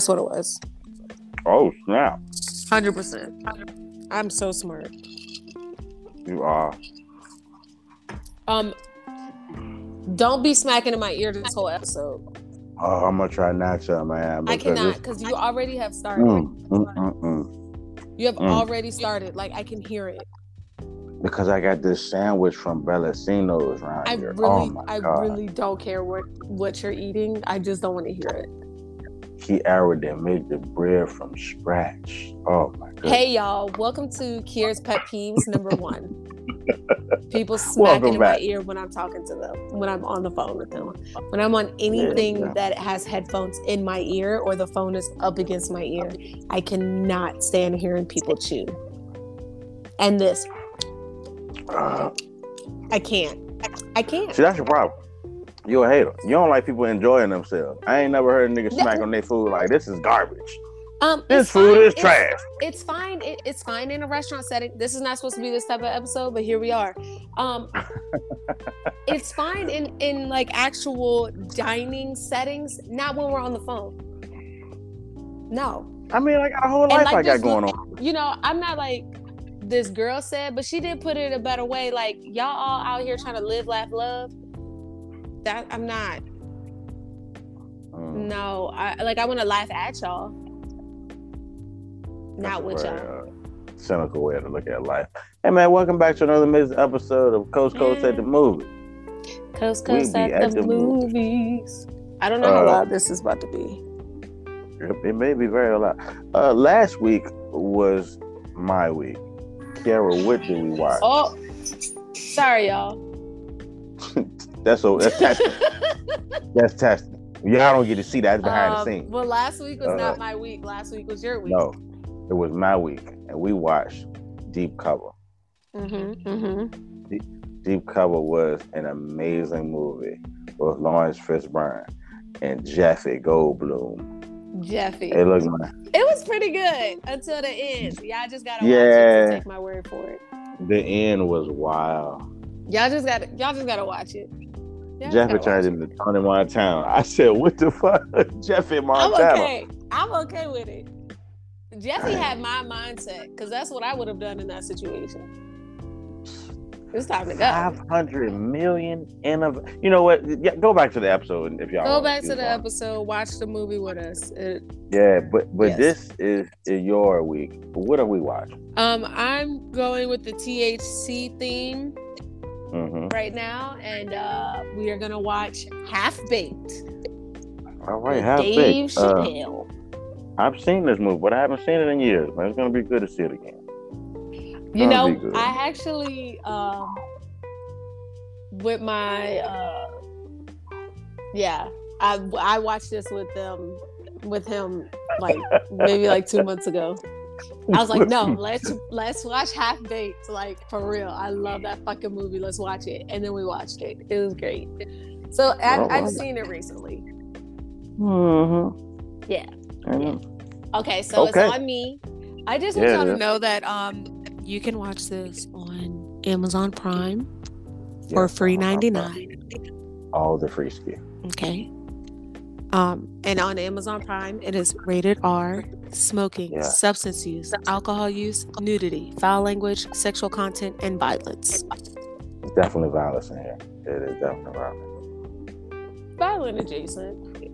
That's what it was. Oh snap! Hundred percent. I'm so smart. You are. Um, don't be smacking in my ear this whole episode. Oh, I'm gonna try not to, man. I because cannot because you already have started. Mm, mm, mm, mm. You have mm. already started. Like I can hear it. Because I got this sandwich from Bellacino's around I here. really, oh my I god! really don't care what what you're eating. I just don't want to hear it. He arrowed and made the bread from scratch. Oh my god! Hey y'all, welcome to Kier's pet peeves number one. People Welcome smacking in my ear when I'm talking to them, when I'm on the phone with them, when I'm on anything yeah. that has headphones in my ear or the phone is up against my ear. I cannot stand hearing people chew. And this, Uh, I can't. I can't. see, that's your problem. You a hater. You don't like people enjoying themselves. I ain't never heard a nigga smack on their food like this is garbage. Um, This food fine. is It's- trash. it's fine. It, it's fine in a restaurant setting. This is not supposed to be this type of episode, but here we are. Um, it's fine in in like actual dining settings, not when we're on the phone. No, I mean, I got a whole life like I got going on. you know, I'm not like this girl said, but she did put it a better way. Like y'all all out here trying to live, laugh, love. That I'm not. Mm. No, I like I want to laugh at y'all, not with very, y'all. uh, cynical way to look at life. Hey man, welcome back to another amazing episode of Coast Coast at the Movie. Coast We Coast at, at the, the movies. movies. I don't know how Uh, loud this is about to be. It it may be very loud. Uh, last week was my week. Kiara, what did we watch? Oh, sorry, y'all. That's so that's testing. that's testing. Y'all don't get to see that That's behind Um, the scenes. Well, last week was Uh, not my week. Last week was your week. No, it was my week, and we watched Deep Cover. Mm-hmm. Mm-hmm. Deep Cover was an amazing movie with Laurence Fishburne and Jeffy Goldblum. Jeffy. It looked like It was pretty good until the end. Y'all just gotta watch it Yeah. to take my word for it. the end was wild. Y'all just gotta y'all just gotta watch it. Y'all just Jeffy gotta turned watch into Tony Montana. I said, "What the fuck, Jeffy I'm okay. I'm okay with it. Jeffy had my mindset because that's what I would have done in that situation. It's time to go. Five hundred million in of You know what? Yeah, go back to the episode if y'all Go back to the episode. Watch the movie with us. It, Yeah, but but Yes. this is, is your week. What are we watching? um, I'm going with the THC theme hmm right now, and uh, we are gonna watch Half Baked. All right, with have Dave. Uh, Chappelle. I've seen this movie, but I haven't seen it in years. But it's gonna be good to see it again. You know. I actually um with my uh yeah, I I watched this with them with him like maybe like two months ago. I was like, no, let's let's watch Half Baked, like for real. I love that fucking movie. Let's watch it. And then we watched it. It was great. So Oh, I've wow. seen it recently. Mm-hmm. Yeah. Mm-hmm. Okay, so Okay. it's on me. I just want Yeah, y'all to know that um you can watch this on Amazon Prime for free ninety nine. All the free ski. Okay. Um, and on Amazon Prime, it is rated R, smoking, Yeah. substance use, alcohol use, nudity, foul language, sexual content, and violence. It's definitely violence in here. It is definitely violent. Violent adjacent.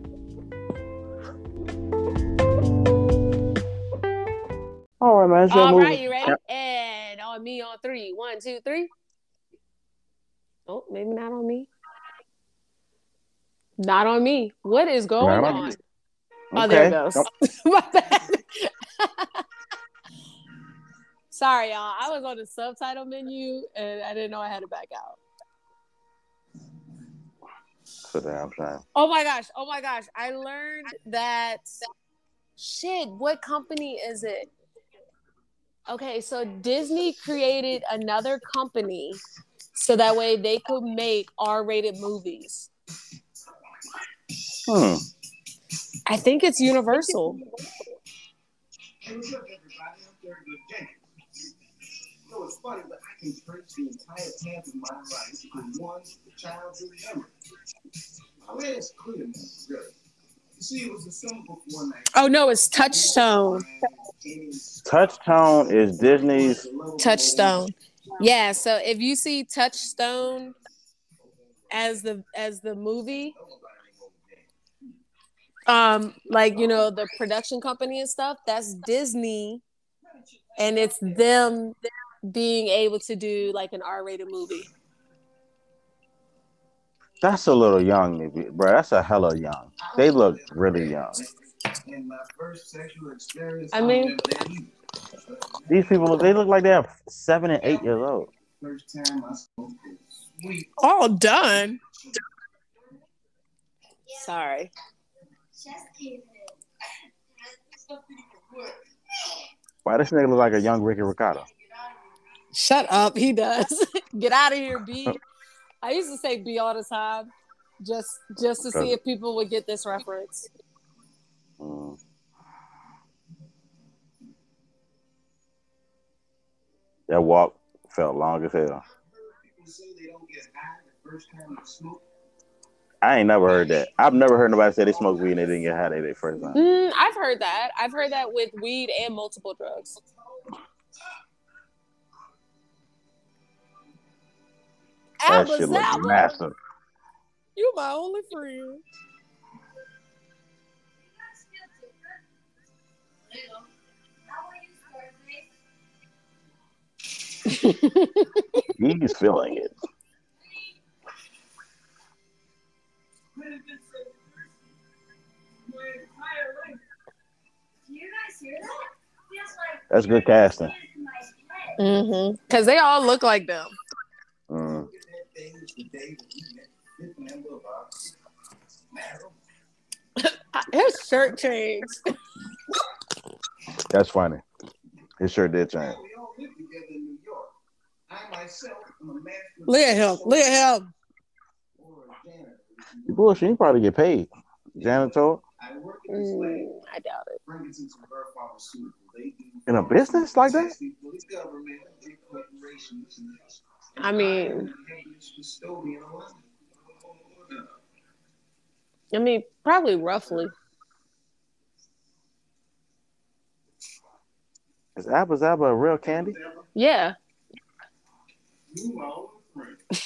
All right, man. It's your movie. you ready? Yep. And on me on three. One, two, three. Oh, maybe not on me. Not on me. What is going Not on Oh, there it goes. Nope. My bad. Sorry, y'all. I was on the subtitle menu and I didn't know I had to back out. So damn shame. Oh my gosh. Oh my gosh. I learned that shit, what company is it? Okay, so Disney created another company so that way they could make R-rated movies. Hmm. I think it's Universal. Hey, what's up, everybody? I'm Dirty Lil James. You know, it's funny, but I can trace the entire path of my life from one child to. My way clear, man, really. You See, it was the summer before night. Oh no, it's Touchstone. Touchstone is Disney's. Touchstone. Yeah, so if you see Touchstone as the as the movie, um, like you know the production company and stuff, that's Disney, and it's them being able to do like an R-rated movie. That's a little young, maybe, bro. That's a hella young. They look really young. In my first sexual experience, I mean- I'll never leave. These people, they look like they're seven and eight years old. First time I smoked was sweet. All done. Sorry. Why this nigga look like a young Ricky Ricardo? Shut up. He does. Get out of here, B. I used to say B all the time, just just to see if people would get this reference. Mm. That walk felt long as hell. I ain't never heard that. I've never heard nobody say they smoked weed and they didn't get high their first time. Mm, I've heard that. I've heard that with weed and multiple drugs. That Abba shit look Zaba, massive. you my only friend. He's feeling it. That's good casting. Mm-hmm. Cause they all look like them. Mm. That thing was the day that we met Fifth member of our Marrow. His shirt changed. That's funny. His shirt did change. We all lived together in New York. I myself am a master. of Look at him. Look at him. Or a janitor. You bullshit. You probably get paid. Janitor I work in this lab, Mm, I doubt it. bringing some birth pharmaceuticals. They do in a business like that. testing government, big corporations, I mean, custodian of London. I mean, probably roughly. Is Abba Zaba a real candy? Yeah.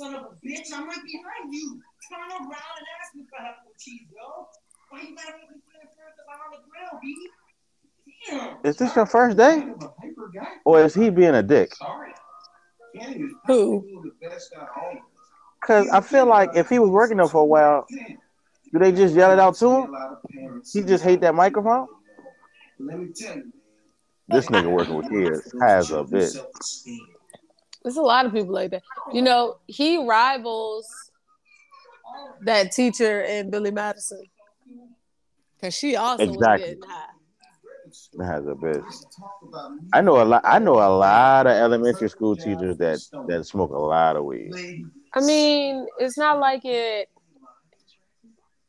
Son of a bitch, I'm right behind you. Turn around and ask me for help with cheese, yo. Why you gotta make me feel first about on the grill, B? Damn. Is this your first day? Kind of a hyper guy. Or is he being a dick? Sorry. Who? probably the best out of all of us. Because I feel like if he was working there for a while, do they just yell it out to him? He just hate that microphone? Let me tell you. This nigga working with kids has a bitch. There's a lot of people like that. You know, he rivals that teacher in Billy Madison. Cause she also Exactly. was getting high. Has a bitch. I know a lot. I know a lot of elementary school teachers that that smoke a lot of weed. I mean, it's not like it.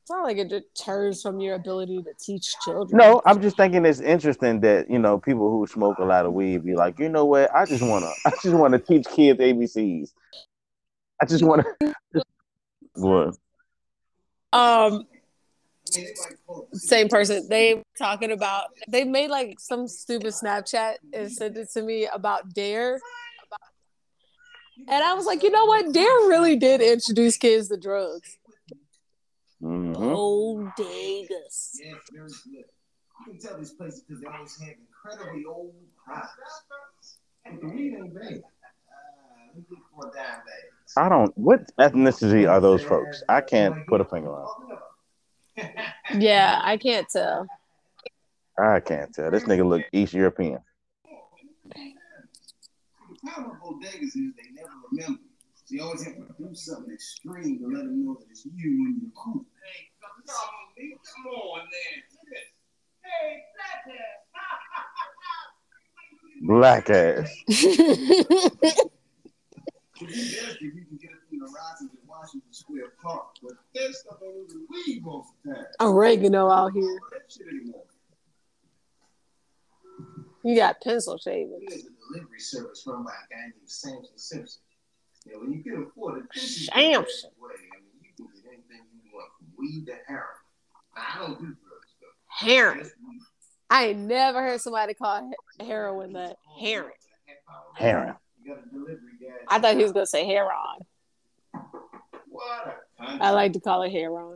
It's not like it deters from your ability to teach children. No, I'm just thinking it's interesting that you know people who smoke a lot of weed be like, you know what? I just wanna, I just wanna teach kids ABCs. I just wanna. what? Um, same person. They were talking about. They made like some stupid Snapchat and sent it to me about Dare. And I was like, you know what? Dare really did introduce kids to drugs. Hmm Bodegas. Yeah, it's very. You can tell these places because they always have incredibly old products. But the weed ain't bad. Uh, we look for a dime bag. I don't. What ethnicity are those folks? I can't put a finger on. Yeah, I can't tell. I can't tell. This nigga look East European. The problem with bodegas is they never remember. So you always have to do something extreme to let them know that it's you when you're cool. Hey, come on, come on, man. Hey, Black ass. If you desperate, you can get it from the risings at Washington Square Park. But that stuff ain't even weed most of the time. Oregano out here. That shit anymore. You got pencil shavings. Here's a delivery service run by a guy named Samson Simpson. Yeah, when you can afford it, this is the Damn. best way. I mean, you can get anything you want from weed to heroin. I don't do drugs though. Heron. I ain't never heard somebody call heroin that heron. Heron. You got a delivery guy. I thought he was gonna say heron. What a. I like to call it heron.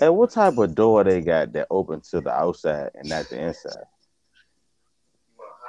And what type of door they got that open to the outside and not the inside?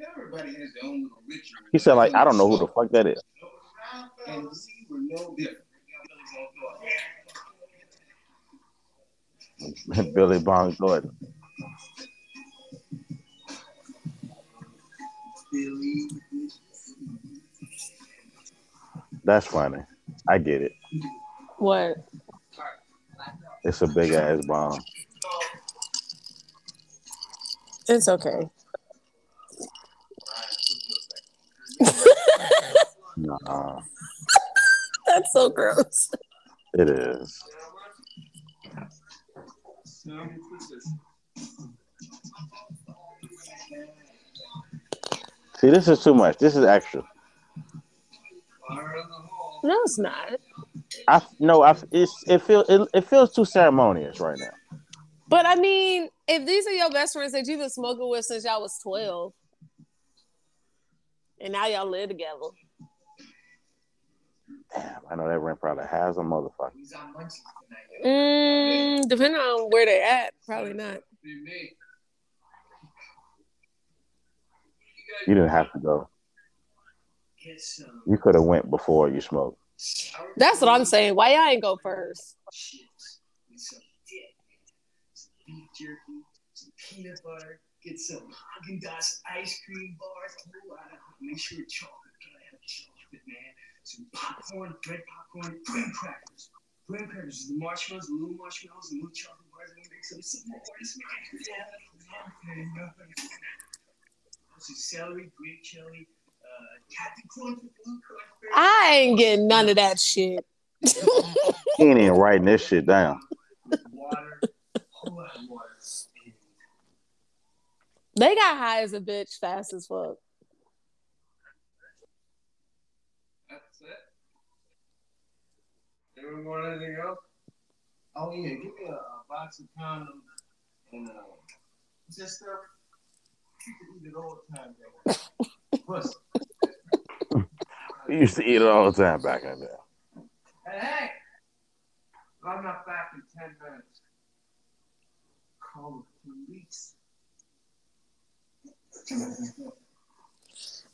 Everybody has their own little ritual. He said like I don't know who the fuck that is. And we were no different. Billy Bong Thornton. Billy. That's funny. I get it. What? It's a big ass bomb. It's okay. Nah, That's so gross. it is. See, this is too much. This is extra. No, it's not. I no, I it's it feels it, it feels too ceremonious right now. But I mean, if these are your best friends that you've been smoking with since y'all was 12, and now y'all live together. Damn, I know that rent probably has a motherfucker. He's on munchies tonight. Mm, depending on where they're at, probably not. You didn't have to go. You could have went before you smoked. That's what I'm saying. Why y'all ain't go first? chips with some dip, man. Some beef jerky, some peanut butter. Get some Haagen Dazs ice cream bars. Ooh, I don't- make sure it's chocolate. Gotta have chocolate, man. Some popcorn, bread popcorn, graham crackers. Graham crackers, the marshmallows, the little marshmallows, the little chocolate bars. And mix them some more. It's yeah. Some celery, green chili, uh, Captain Corn for blue corn. I ain't getting none of that shit. He ain't even writing this shit down. water, whole lot of water. And They got high as a bitch fast as fuck. That's it. Anyone want anything else? Oh yeah, give me a, a box of condoms and uh, what's that stuff? You eat it all the time, baby. Pussy. We used to eat it all the time back in there. Hey, hey! I'm not back in ten minutes. Call the police.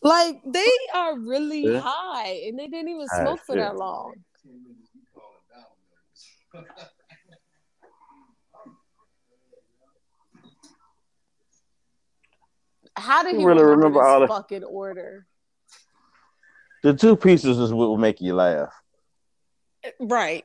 Like they are really Yeah. high, and they didn't even smoke for that long. Ten minutes, we call it down minutes. How did You he really remember, remember all the- fucking order? The two pieces is what will make you laugh. Right.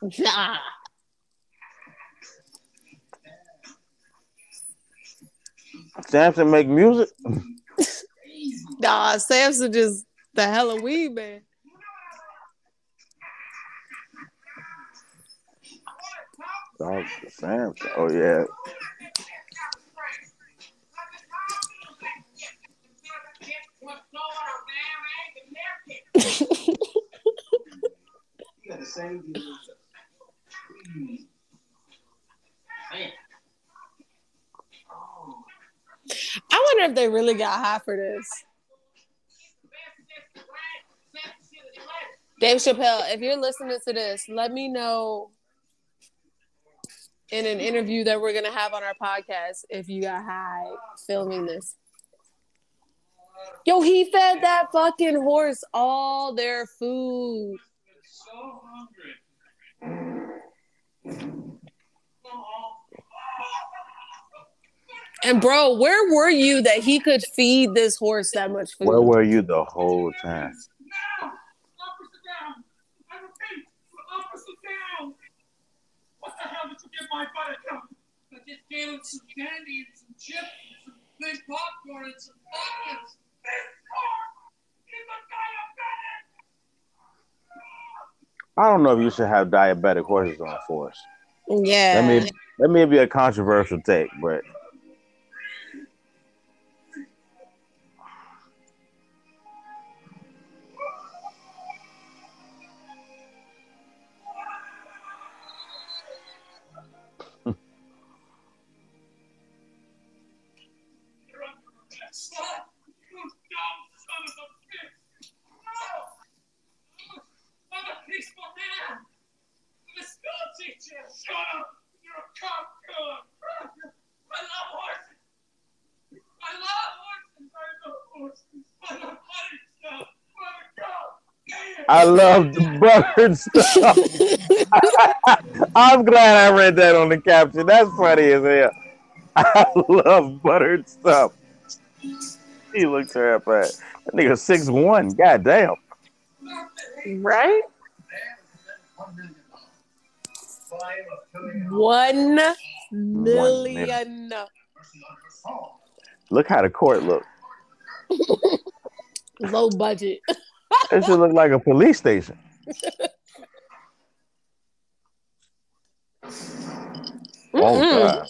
a lot. Nah. Samson make music. Nah, Samson just the Halloween man. Dog, Samson. Oh yeah. Man. wonder if they really got high for this. Dave Chappelle, if you're listening to this, let me know in an interview that we're gonna have on our podcast if you got high filming this. Yo, he fed that fucking horse all their food. So hungry. And bro, where were you that he could feed this horse that much food? Where were you the whole time? Now, opposite down. I repeat, opposite down. What the hell did you give my buttercup? I just gave him some candy and some chips and some big popcorn and some buckets. This horse is a diabetic. I don't know if you should have diabetic horses on force. yeah. That may that may be a controversial take, but Shut up. You're a cop killer. I love horses. I love horses. I love horses. I love funny stuff. Let it go. Damn. I love the buttered stuff. I'm glad I read that on the caption. That's funny as hell. I love buttered stuff. He looked her up at that nigga six one. God damn. right? One million. Look how the court look. Low budget. It should look like a police station. Oh.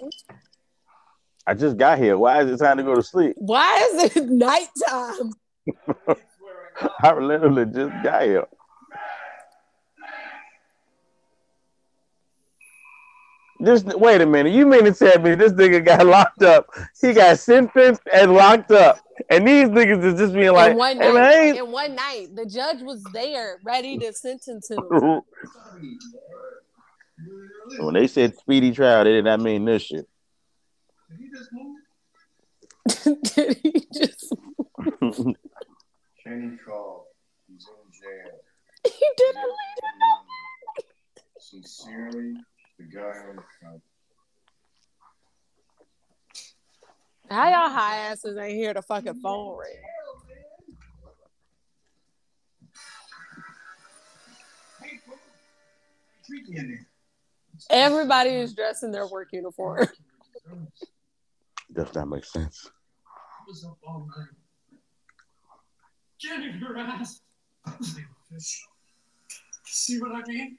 I just got here. Why is it time to go to sleep? Why is it nighttime? I literally just got here. Just wait a minute. You mean to tell me this nigga got locked up? He got sentenced and locked up, and these niggas is just being like, in one "Hey night. man, I ain't- In one night, the judge was there, ready to sentence him. when they said speedy trial, they did not mean this shit. Did he just move? Did he just? Kenny called. He's in jail. He didn't leave. Him. Sincerely, the guy on the couch. How y'all high asses ain't hear the fucking phone ring? Hey, bro. Treat me in there. Everybody is dressed in their work uniform. Does that make sense? I was up all night. Getting harassed. See what I mean?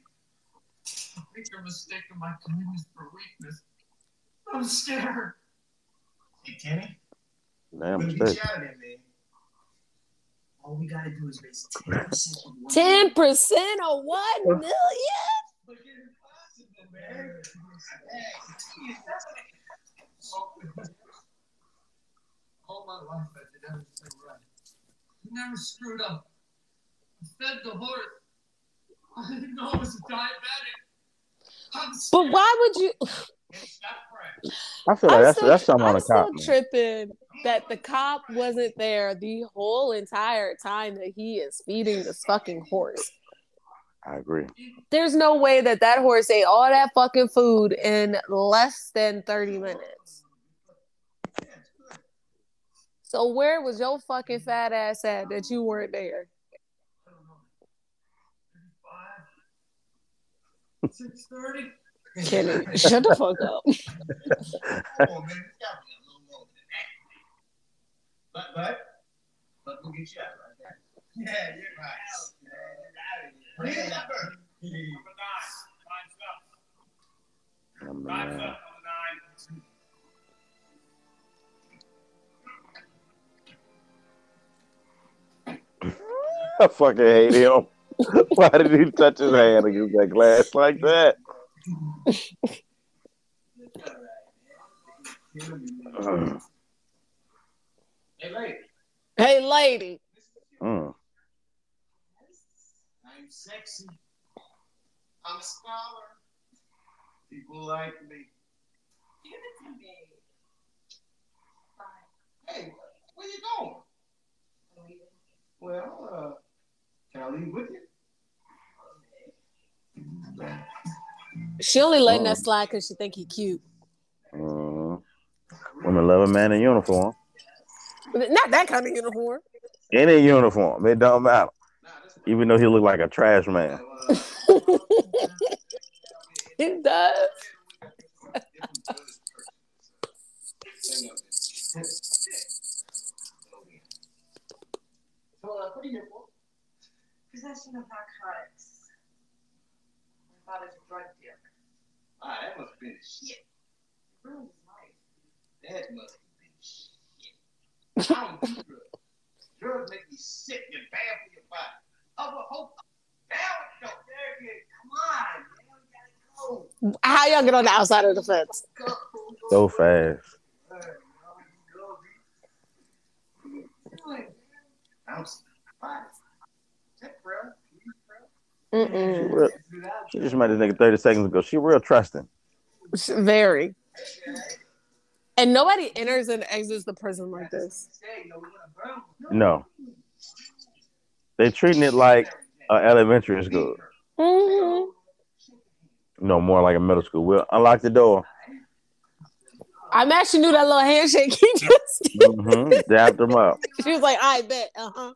I think you're mistaking my kindness for weakness. I'm scared. Hey, Kenny. Damn When you mistake. get out of there, man. All we gotta do is raise 10% of. Ten percent of one million. But it's impossible, man. All my life I did everything right. Never screwed up. I fed the horse. I didn't know it was a diabetic. But why would you? I feel like I'm that's still, that's something on I'm the still cop. man. tripping that the cop wasn't there the whole entire time that he is feeding this fucking horse. I agree. There's no way that that horse ate all that fucking food in less than 30 minutes. So where was your fucking fat ass at that you weren't there? Six thirty. Kenny, shut the fuck up. Come on, man. It's gotta be a little more than that. But, but, but we'll get you out right there. Yeah, you're right. Put it in that bird. Number nine. Time's up. I'm Time's up. Number nine. I fucking hate him. Why did he touch his hand against that glass like that? Hey, lady. Hey, lady. Mm. I'm sexy. I'm a scholar. People like me. Give it to me. Hey, where you going? Well, uh, can I leave with you? She only letting Uh-uh. that slide because she think he cute. Mm. Women love a man in uniform. Not that kind of uniform. Any uniform, it don't matter. Even though he look like a trash man. uh, He does. So, uh, what are you here for? Possession of narcotics. My father's a drug dealer. Ah, that must have been shit. It ruined his life. That must have been shit. I don't do drugs. Drugs make me sick and bad for your body. Other hope. Down no, there you Come on, man. We gotta go. How y'all get on the outside of the fence? So fast. Hey, go, B. What you doing? I'm fine. Check, bro. Mm-mm. She, real, she just met this nigga 30 seconds ago. She real trusting. Very. And nobody enters and exits the prison like this. No. They treating it like a elementary school. hmm No, more like a middle school. We'll unlock the door. I mad she knew that little handshake he just did. Mm-hmm. Dapped them up. She was like, I bet. Uh-huh.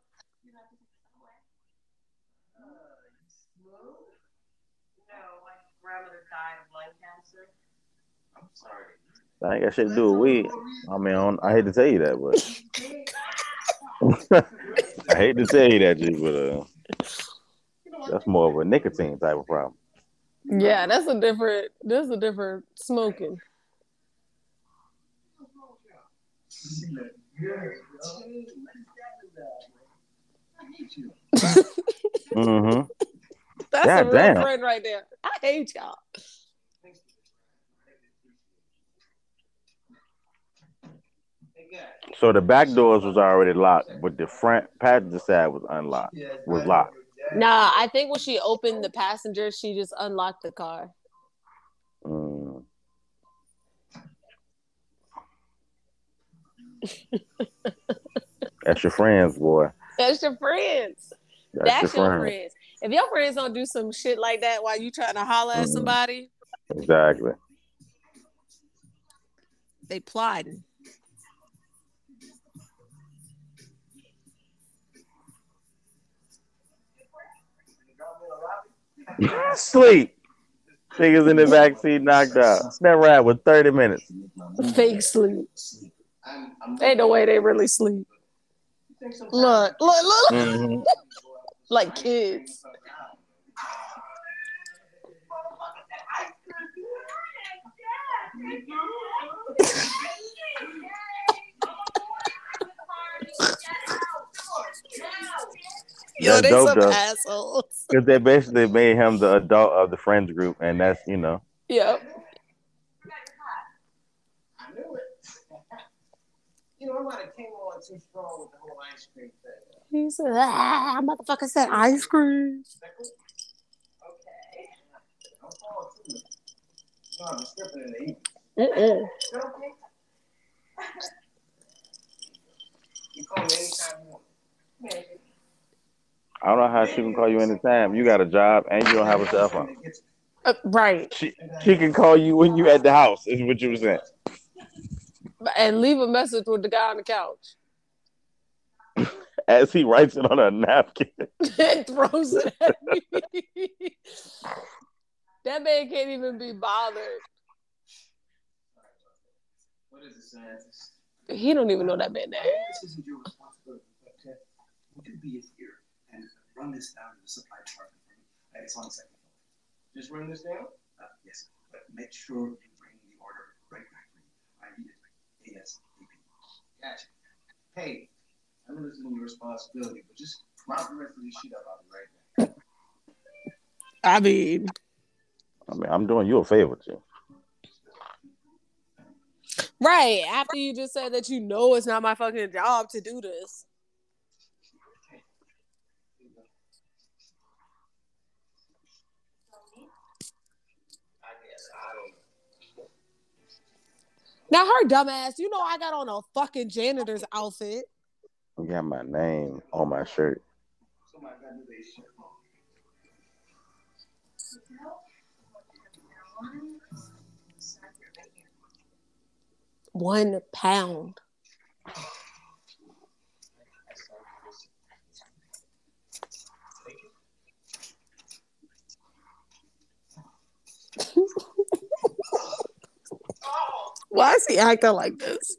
No, my grandmother died of lung cancer. I'm That ain't got shit to do with weed. I mean, I, don't- I hate to tell you that, but I hate to tell you that, G, but uh, that's more of a nicotine type of problem. Yeah, that's a different that's a different smoking. Mm-hmm. That's God a real damn. friend right there. I hate y'all. Hey, guys. So the back doors was already locked, but the front passenger side was unlocked. Was locked. Nah, I think when she opened the passenger, she just unlocked the car. Mm. That's your friends, boy. That's your friends. That's, That's, your, your friends. friends. If your friends don't do some shit like that while you trying to holler at Mhm. somebody, Exactly. they plotting. Sleep. Niggas in the back seat knocked out. That ride was 30 minutes. Fake sleep. Ain't no way they really sleep. Look, look, look, Mhm. like kids. Yo, they dope, some though. assholes. Because they basically made him the adult of the friends group, and that's, you know, Yep. I knew it. you know, I might have came on too strong with the whole ice cream thing. He said, ah, motherfucker said ice cream. Okay. I'm falling too much. No, I'm stripping in the evening. Mm-mm. You call me anytime you want. Maybe. I don't know how she can call you anytime. You got a job and you don't have a cell phone. Uh, right. She she can call you when you at the house, is what you were saying. And leave a message with the guy on the couch. As he writes it on a napkin. and throws it at me. that man can't even be bothered. What is it, scientist? He don't even know that man name. This isn't your responsibility, but uh, would you be here and run this down to the supply department for me? Uh, it's on the second floor. Just run this down? Uh, yes, but make sure you bring the order right back for me. I need it ASAP. Gotcha. Hey, I know this isn't your responsibility, but just round the rest of this shit up. I'll be right back. I mean, I mean, I'm doing you a favor, too. Right. After you just said that you know it's not my fucking job to do this. I guess I don't know. Now her dumbass, you know I got on a fucking janitor's outfit. You got my name on my shirt. Somebody got to do their shit. One pound. Why is he acting like this?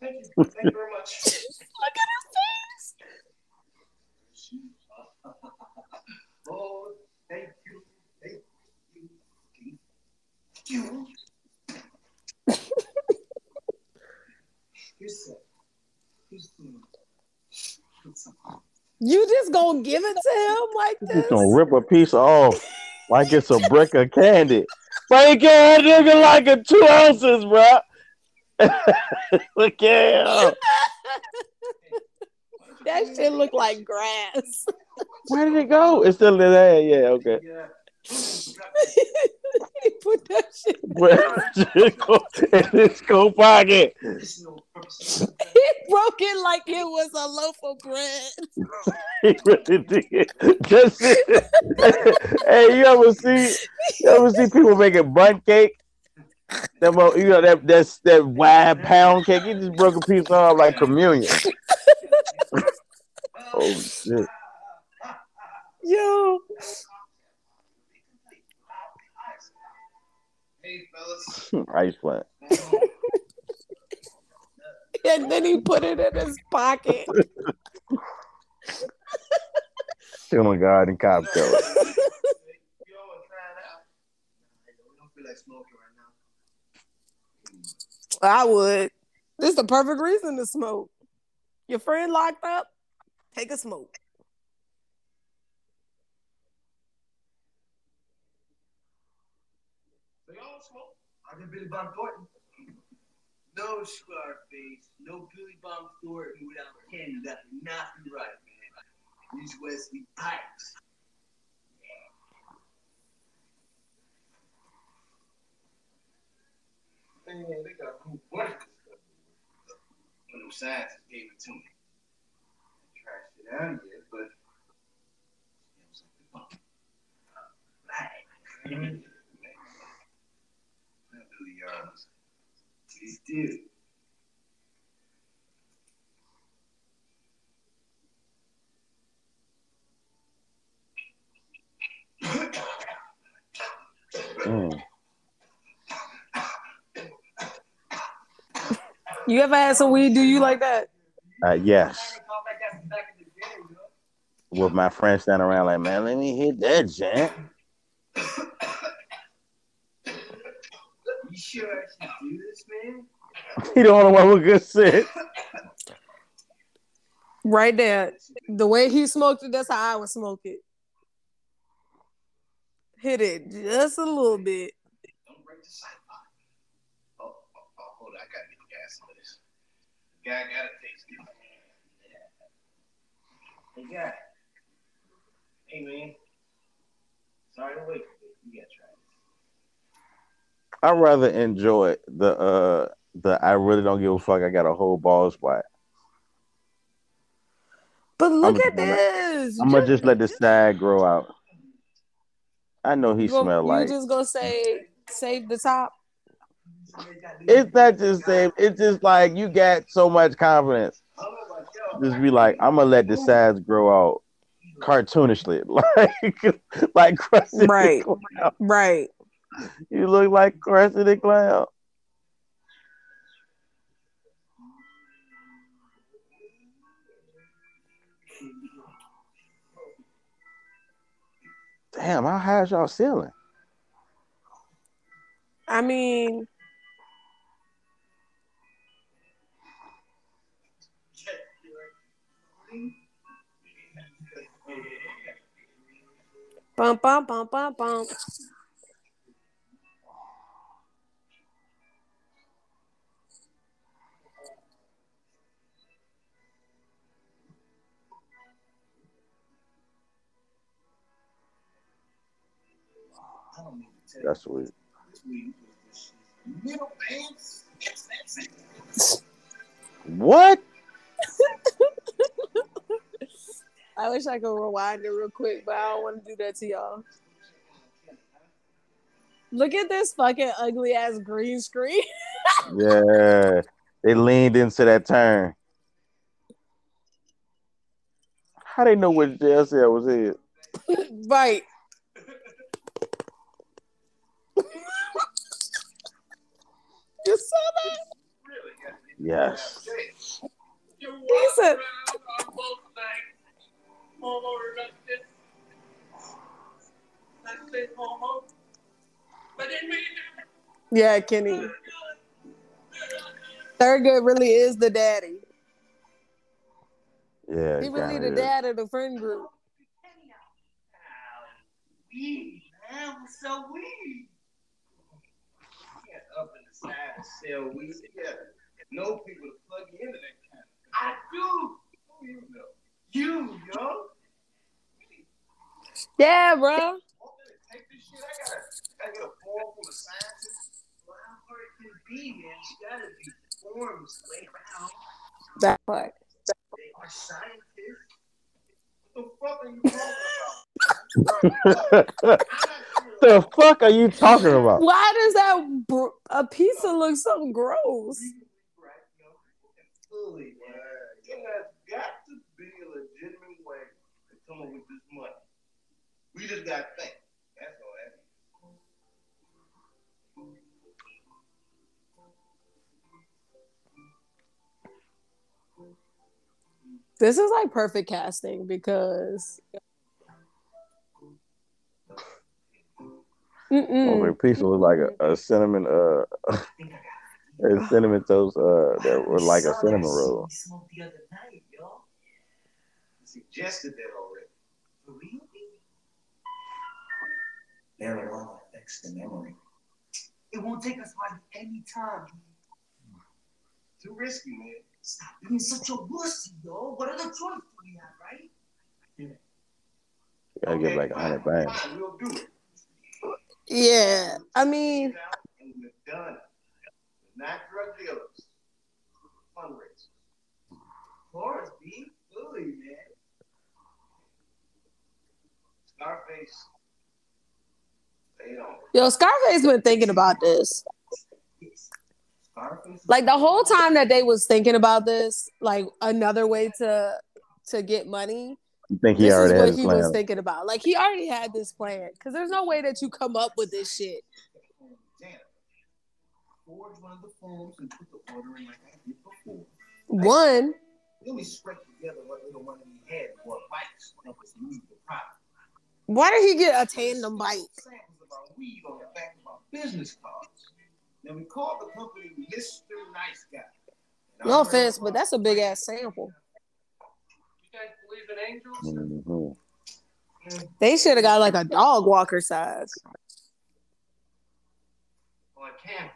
Thank you. Thank you very much. Look at his face. Oh, thank you. Thank you. Thank you. You just gonna give it to him like this? just gonna rip a piece off like it's a brick of candy. But you can't nigga like a two ounces, bro. Look at him. that shit look like grass. Where did it go? It's still in there. Yeah, okay. Put that shit. Where did it go? In his coat pocket. He broke it like it was a loaf of bread. He really did. Just hey, you ever see you ever see people making bun cake? That you know that that's that wide pound cake. He just broke a piece off like communion. Oh shit! Yo, Hey, fellas. Ice and then he put it in his pocket. Chilling garden cocktail. You all want to try it out? We don't feel like smoking right now. I would. This is the perfect reason to smoke. Your friend locked up, take a smoke. So y'all don't can Billy Bob Thornton. No Scarface, no Billy Bob Thornton without Ken. You got nothing right, man. These Wesley Pipes. Man, they got this stuff. One them scientists gave it to me. Trashed it out yet, but it was like the bump. Right. Mm-hmm. Yards. Please do. Mm. You ever had some weed? Do you like that? Uh, yes. With my friends standing around like, man, let me hit that jam. You sure I should do this, man? He the only one with good sense. Right there. The way he smoked it, that's how I would smoke it. Hit it just a little bit. Don't break the sight. Oh, oh, oh, hold on. I gotta get the gas on this. Guy gotta taste it. Hey, guy. Hey, man. Sorry to wait. You gotta try this. I rather enjoy the uh the I really don't give a fuck. I got a whole ball spot. But look I'm at this. I'm gonna just let the side grow out. I know he You smell you like. just gonna say save the top. It's not just same. It's just like you got so much confidence. Just be like, I'm gonna let the sides grow out cartoonishly, like like Right. Right. You look like Krusty the Clown. Damn, how high is y'all ceiling? I mean, bump, bump, bump, bump, bump. That's it. What? I wish I could rewind it real quick, but I don't want to do that to y'all. Look at this fucking ugly ass green screen. Yeah. They leaned into that turn. How they know what cell was in? right. You saw that? Really? Yes. He said- around on both nights. Homo erected. I say homo. But it means Yeah, Kenny. Thurgood really is the daddy. Yeah. He it really the is. dad of the friend group. weed, man. What's up, weed? Can't up in the side and sell weed. Yeah. No people to plug you into that kind of I do. Who you know? You, yo. Yeah, bro. Want me to take this shit? I gotta, I gotta get a form from a scientist. Well, how hard it can be, man. You gotta be forms laid around. That part. They are scientists. What the fuck are you talking about? the fuck are you talking about? Why does that br- a pizza look so gross? We just got to think. That's all. This is like perfect casting because. Over pizza look like a, a cinnamon uh a cinnamon toast uh that were like a cinnamon roll. The other night, yo. Suggested that already. For real? Marijuana affects the memory. It won't take us hardly any time. Too risky, man. Stop being such a wussy, yo. What other choice do we have, right? You gotta get like a hundred fine, bands. fine, We'll do it. Yeah, I mean, done. Not drug dealers. Fundraisers. Forrest, B. Fully, man. Scarface. They don't. yo, Scarface been thinking about this. Like the whole time that they was thinking about this, like another way to to get money. You think he this is already had what he was thinking about. Like he already had this plan because there's no way that you come up with this shit. Forge one of the forms and put the order in like I did before. One, Then we scraped together what little money we had bikes to help us move the product. why did he get a tandem bike? Samples of our weed on the back of our business cards. Then we called the company Mr. Nice Guy. No offense, but that's a big ass sample. You guys believe in angels? Mhm. They should have got like a dog walker size. Well, I can.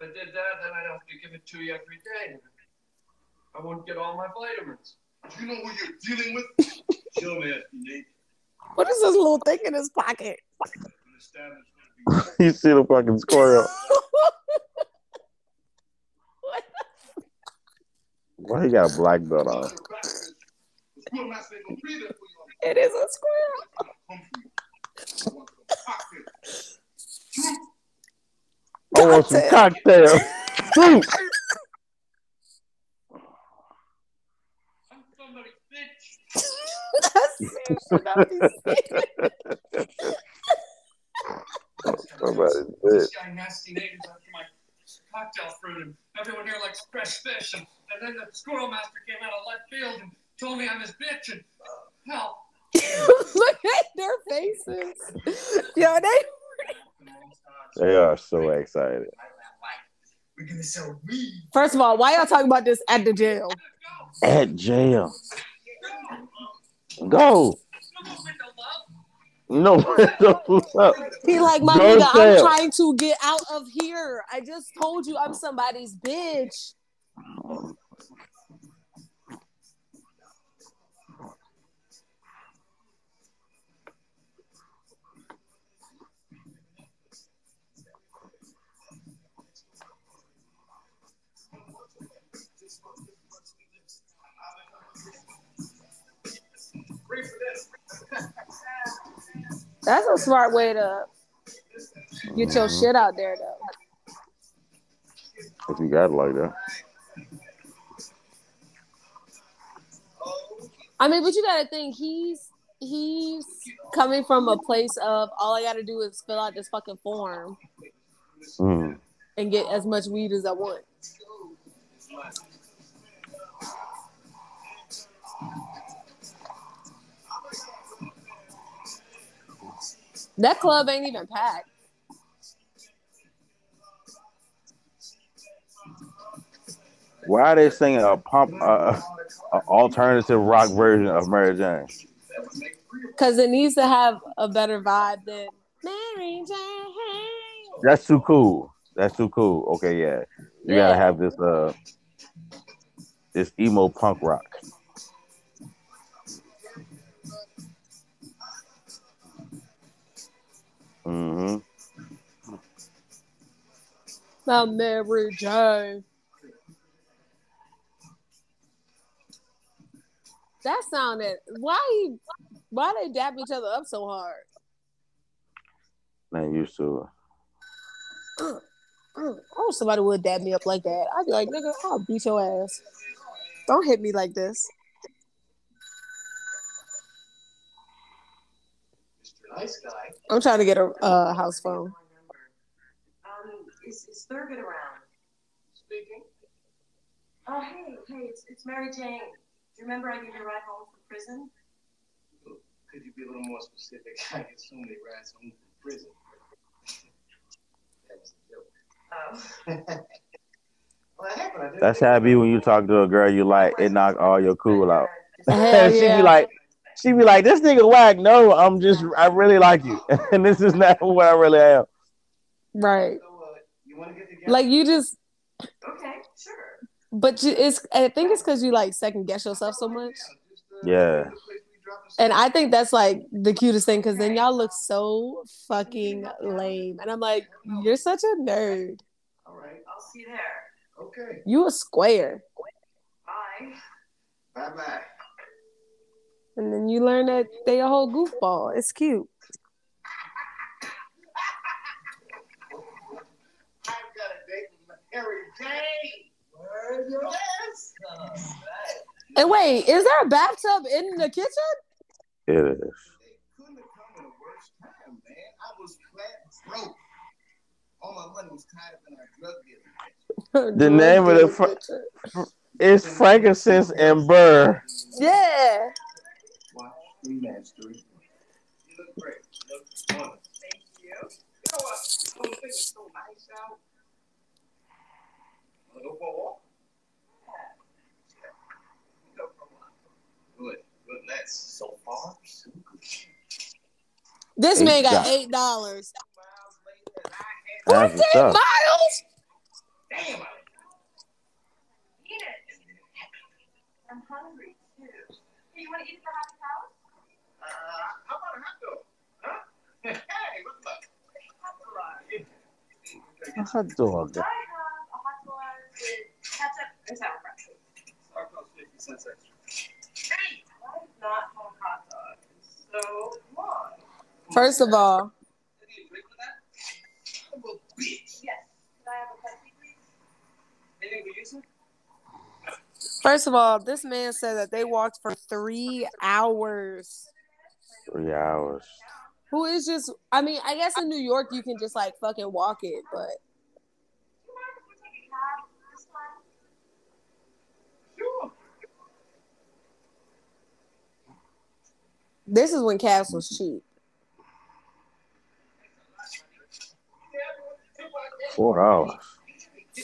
If I did that, then I'd have to give it to you every day. I wouldn't get all my vitamins. Do you know who you're dealing with? Show me if you need. What is this little thing in his pocket? Understand it's gonna you see the fucking squirrel. Why he got a black belt on? It is a squirrel. I want some cocktail. Fruit. I'm somebody's bitch. That's seriously not be serious. Somebody's This bitch. guy nasty neighbors after my cocktail fruit, and everyone here likes fresh fish. And, and then the squirrel master came out of left field and told me I'm his bitch. And uh, hell, Look at their faces. Yo, they They are so excited. We're gonna sell weed. first of all, why y'all talking about this at the jail? At jail. go, Go. no more with the love. No. He like my Go nigga, I'm trying to get out of here. I just told you I'm somebody's bitch. That's a smart way to get your Mhm. shit out there, though. If you got it like that. I mean, but you gotta think he's he's coming from a place of all I gotta do is fill out this fucking form Mm. and get as much weed as I want. That club ain't even packed. Why are they singing a pump, uh, a alternative rock version of Mary Jane? Cause it needs to have a better vibe than Mary Jane. That's too cool. That's too cool. Okay, yeah. You Yeah. gotta have this uh this emo punk rock. Not Mary Jane. That sounded why why they dap each other up so hard? Man, used to Oh, somebody would dab me up like that. I'd be like, nigga, I'll beat your ass. Don't hit me like this. Nice Guy. I'm trying to get a uh, house phone. Is, is Thurgood around? Speaking. Oh, hey, hey, it's, it's Mary Jane. Do you remember I gave you a ride home from prison? Could you be a little more specific? I get so many rides home from prison. That was a joke. Oh. Well, it happened. I didn't That's think how it be when you talk to a girl you like, it knock all your cool out. Hell she yeah. be like, she be like, this nigga whack. No, I'm just, I really like you, and this is not what I really am. Right. Like you just Okay, sure. but you, it's I think it's cause you like second guess yourself so much. Uh, Yeah. the place we drop us And. I think that's like the cutest thing because then y'all look so fucking lame. And I'm like, you're such a nerd. All right. I'll see you there. Okay. You a square. Bye. Bye bye. And then you learn that they a whole goofball. It's cute. I've got a date Mary Jane. Yes. And wait, is there a bathtub in the kitchen? It is. They couldn't have come at a worse time, man. I was flat broke. All my money was tied up in our drug dealing. The name of the fr- It's frankincense and burr. Yeah. Watch remastered. You look great. You look wonderful. Thank you. You know what? Those things are so nice out. Wanna go for a walk? Go for a walk. Good. Good. That's so far. So good. This Eight man got eight dollars. Miles later, I had That's what's up. miles? damn I Eat it. I'm hungry too. Hey, you want to eat at the happy house? Uh, how about a hot dog? Huh? hey, what's up? Hot dog. A hot dog ketchup and sour cream. Our cost 50 cents extra. Hey, I've not had hot dog in so long. First of all, I need drink for that? Son bitch. Yes. Can I have a Pepsi, please? Anything we use it? first of all, this man said that they walked for three hours. Three hours. Who is just I mean, I guess in New York you can just like fucking walk it, but Do you mind if we take a cab this time? Sure. This is when cabs was cheap. Four dollars.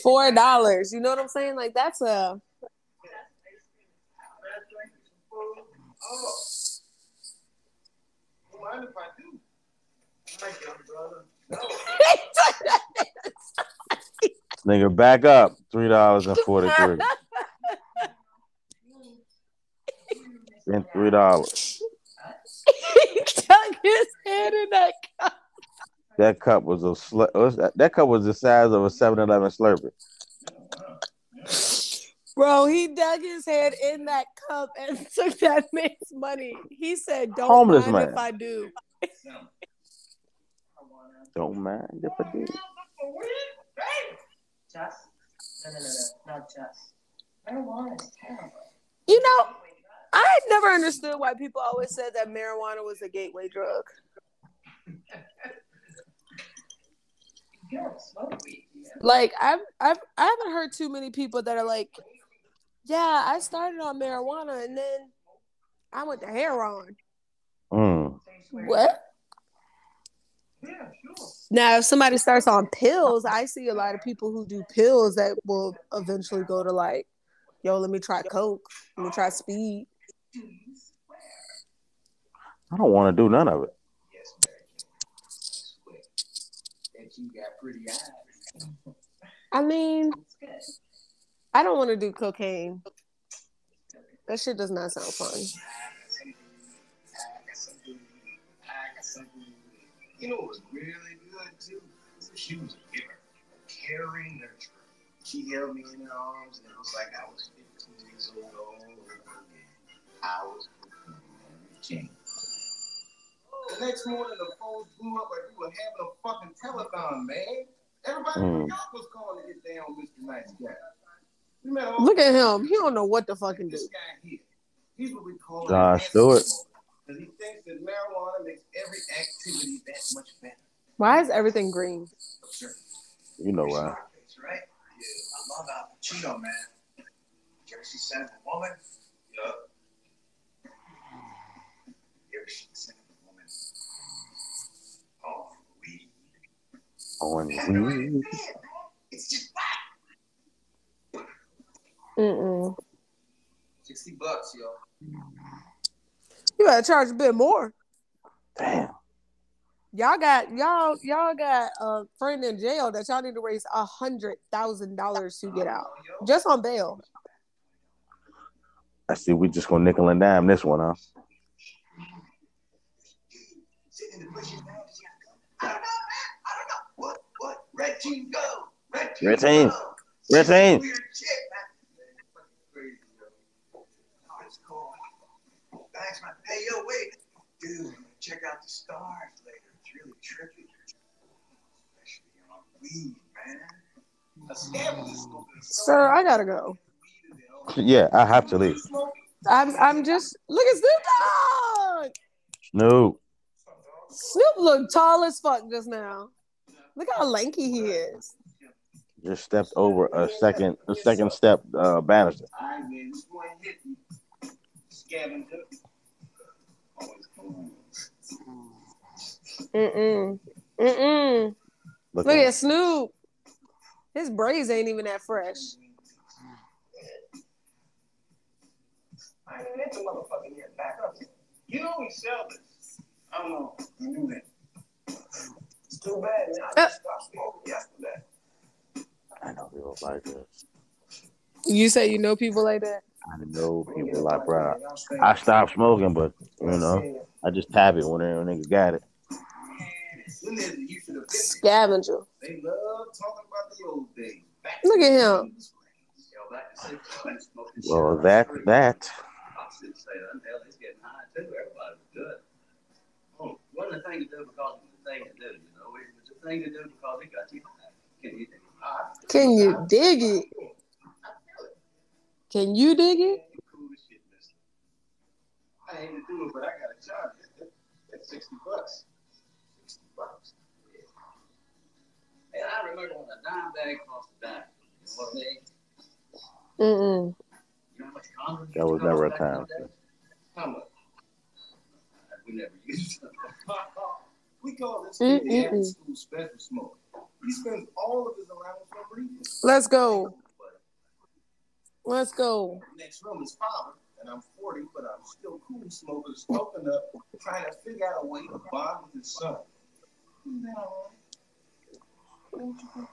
Four dollars. You know what I'm saying? Like that's a. Don't mind if I do. Thank you, brother. Nigga, back up. Three dollars and forty three. And three dollars. he stuck his head in that cup. That cup was a sl- was that, that cup was the size of a 7-Eleven Slurpee. Bro, he dug his head in that cup and took that man's money. He said, Don't Homeless mind man. if I do. Don't mind if I do. Just? No, no, no, no, not just. Marijuana is terrible. You know, I never understood why people always said that marijuana was a gateway drug. You don't smoke weed, yeah. Like I've I've I haven't heard too many people that are like, yeah, I started on marijuana and then I went to heroin. Mm. What? Yeah, sure. Now, if somebody starts on pills, I see a lot of people who do pills that will eventually go to like, yo, let me try coke, let me try speed. I don't want to do none of it. Yes, Mary I swear. And you got pretty eyes. I mean, I don't want to do cocaine. That shit does not sound fun. You know what was really good too? She was a giver, a caring nurturer. She held me in her arms, and it was like I was 15 years old all over again. I was The next morning, the phone blew up like we were having a fucking telethon, man. Everybody in Mm. New York was calling to get down with Mr. Nice Guy. We met all Look at him. He don't know what to fucking do. this guy here. He's what we call Jon Stewart. Because he thinks that marijuana makes every activity that much better. Why is everything green? You know why? Right? Yeah, I love Al Pacino, man. Jersey Scent of a Woman. Oh, you ever seen Scent of a Woman? Oh, weed. On Man, weed. It's just Mm-mm. 60 bucks, yo. You gotta charge a bit more. Damn. Y'all got y'all y'all got a friend in jail that y'all need to raise a hundred thousand dollars to get out just on bail. I see. We just gonna nickel and dime this one, huh? Sitting in the bushes, man. Does he have a gun? I don't know, man. I don't know. What? What? Red team go. Red team. Red team. Go. Red team. Weird shit, man. Man, crazy, yo. Oh, it's cool. Thanks, man. Hey, yo, wait. Dude, check out the stars later. It's really trippy. Especially on weed, man. Sir, I gotta go. weed in their own Yeah, I have to leave. I'm I'm just look at Snoop Dogg. Snoop. Snoop looked tall as fuck just now. Look how lanky he is. Just stepped over a second, a second step uh, banister. All right, man. This boy hit me. Scavenger. Always cool. Mm-mm. Mm-mm. Look, Look at at Snoop. His braids ain't even that fresh. I ain't let the motherfucking get back up. You know we sell this. I don't know. I knew that. It's too bad, man. I uh, just stopped smoking yesterday. I know people like this. You say you know people like that? I know oh, people like, bro. I stopped smoking, but you know, I just tap it whenever a nigga got it. Them niggas used to the business. Scavenger. They love talking about the old days. Back Look at him. Yo, back to six, I was smoking Well, that that I should say that. Hell, it's getting high too. Everybody was good. Wasn't a thing to do because it was a thing to do. You know, it was a thing to do because it got you. Can you think high? Can you dig it? I it. Can you dig it? You cool as shit, mister. I hate to do it, but I gotta charge it. That's sixty bucks. Sixty bucks. Yeah. And I remember when a dime bag cost a dime. You know what I mean? Mm-mm. You know how much condoms That was never a cost back in time. How much? We never used we call this kid the after school special smoke. He spends all of his allowance on reading. Let's go. Let's go. Next room is father, and I'm 40, but I'm still cool smoking, smoking up, trying to figure out a way to bond with his son. Isn't that all right? Don't you think?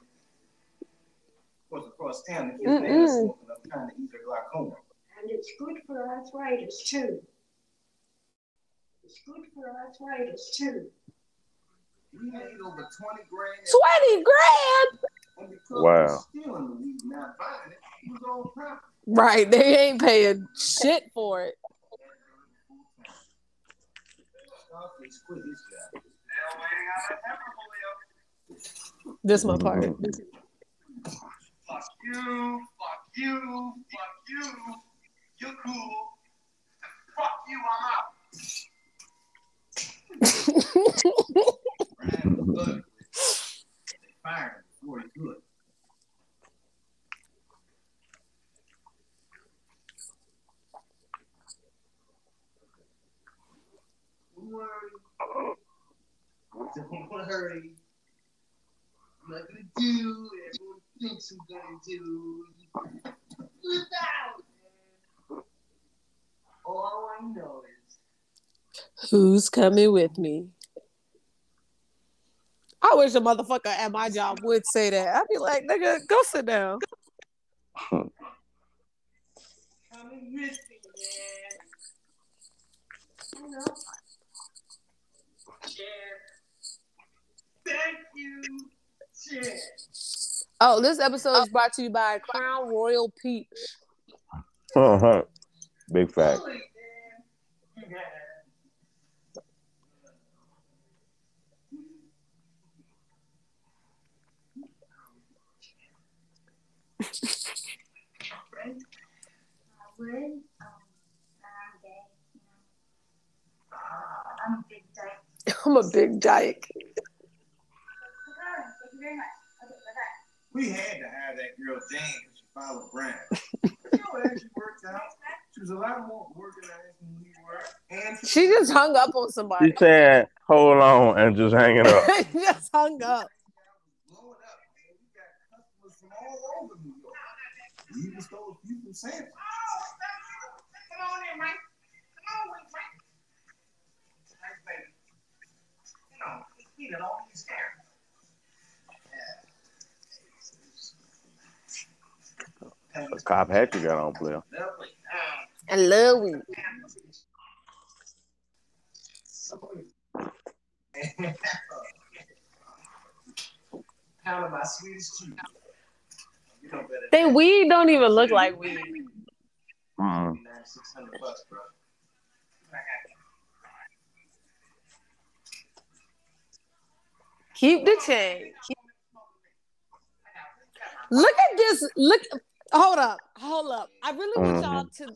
Of course, across town, the kids smoking up, trying to ease their glaucoma. And it's good for arthritis too. It's good for arthritis too. We made over 20 grand. 20 grand. And Wow. stealing the weed, not buying it, he was on profit. Right. They ain't paying shit for it. Scarface quit his job. Still waiting on a temper, Julio. This my part. Mhm. Fuck you, fuck you, fuck you. You're cool. Fuck you, I'm out. Brian was good. They fired him before he could. Don't worry. I'm not gonna do everyone thinks I'm gonna do. Out. All I know is Who's coming with me? I wish a motherfucker at my job would say that. I'd be like, nigga, go sit down. coming with me, man. You know. Yeah. Thank you. Yeah. Oh, this episode is brought to you by Crown Royal Peach. Uh-huh. Big fact. Bully, man. Yeah. I would. Um, I'm gay. You know. I'm a big dyke. I'm a big dyke. Thank you very much. Okay, bye-bye. We had to have that girl Jane because she followed Brian. you know, as she worked out, she was a lot more organized than we were. And She just hung up on somebody. She somebody. said, hold on, and just hanging up. just hung up. blowing up, man. We got customers from all over New York. We even stole a few from San A cop hat you got on, player. Lovely. I love you. Pound my sweetest cheese. You know. They weed don't even look like weed. Mm. 9600 bucks, bro. Keep the change. Look at this. Look. Hold up. Hold up. I really want y'all to.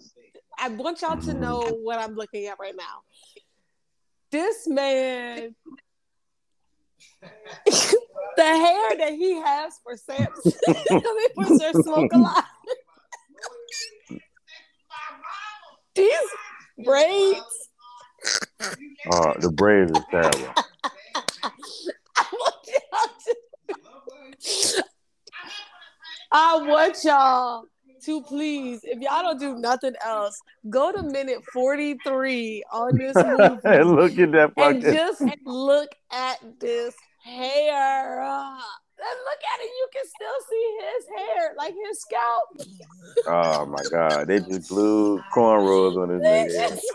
I want y'all to know what I'm looking at right now. This man, the hair that he has for Samson, for Sir Smoke a lot. These braids. Uh, the braids is terrible. I want y'all to. I want y'all to please, if y'all don't do nothing else, go to minute 43 on this movie and look at that and just look at this hair. And look at it, you can still see his hair, like his scalp. Oh my god, they just blew cornrows on his They nigga. just-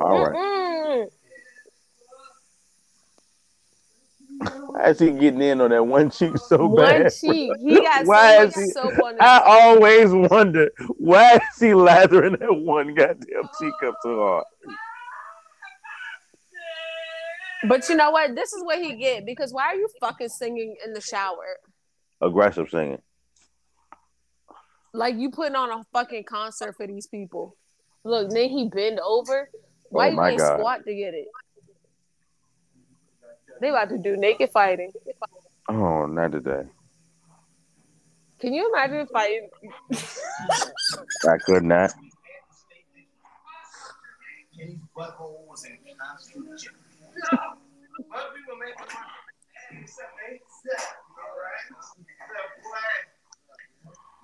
I like this Why is he getting in on that one cheek so One bad? cheek. He got Why so is he- soap on I always wonder why is he lathering that one goddamn cheek up so hard? But you know what? This is what he get because why are you fucking singing in the shower? Aggressive singing. Like you putting on a fucking concert for these people. Look, then he bend over. Oh why Oh you my ain't God. squat to get it? They about to do naked fighting. Oh, not today. Can you imagine fighting? I could not. Kenny's butthole was in constant jeopardy. Other people make the money. Hey, what's up, man? What's up? All right. What's up, boy?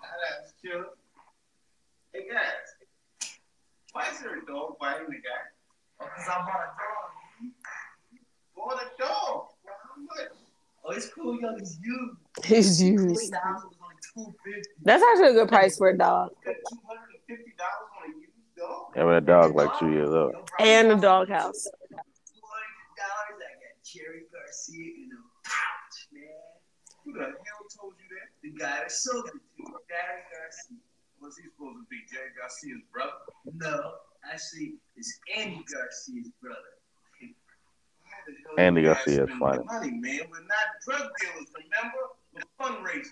Now that's chill. Hey, guys. Why is there a dog biting the guy? Oh, because I bought a dog. Bought a dog? For how much? Oh, it's cool, yo. It's you. He's $20 used. was only 250. That's actually a good price for a dog. You got $250 on a used dog? Yeah, but that dog like two years old. And a doghouse. $200, I got cherry Garcia in a pouch, man. Who the hell told you that? The guy that sold it to me, Barry Garcia. What's he supposed to be? Jerry Garcia's brother? No, actually, it's Andy Garcia's brother. Why the hell Andy Garcia is spending funny. Money, man. We're not drug dealers, remember? We're fundraisers.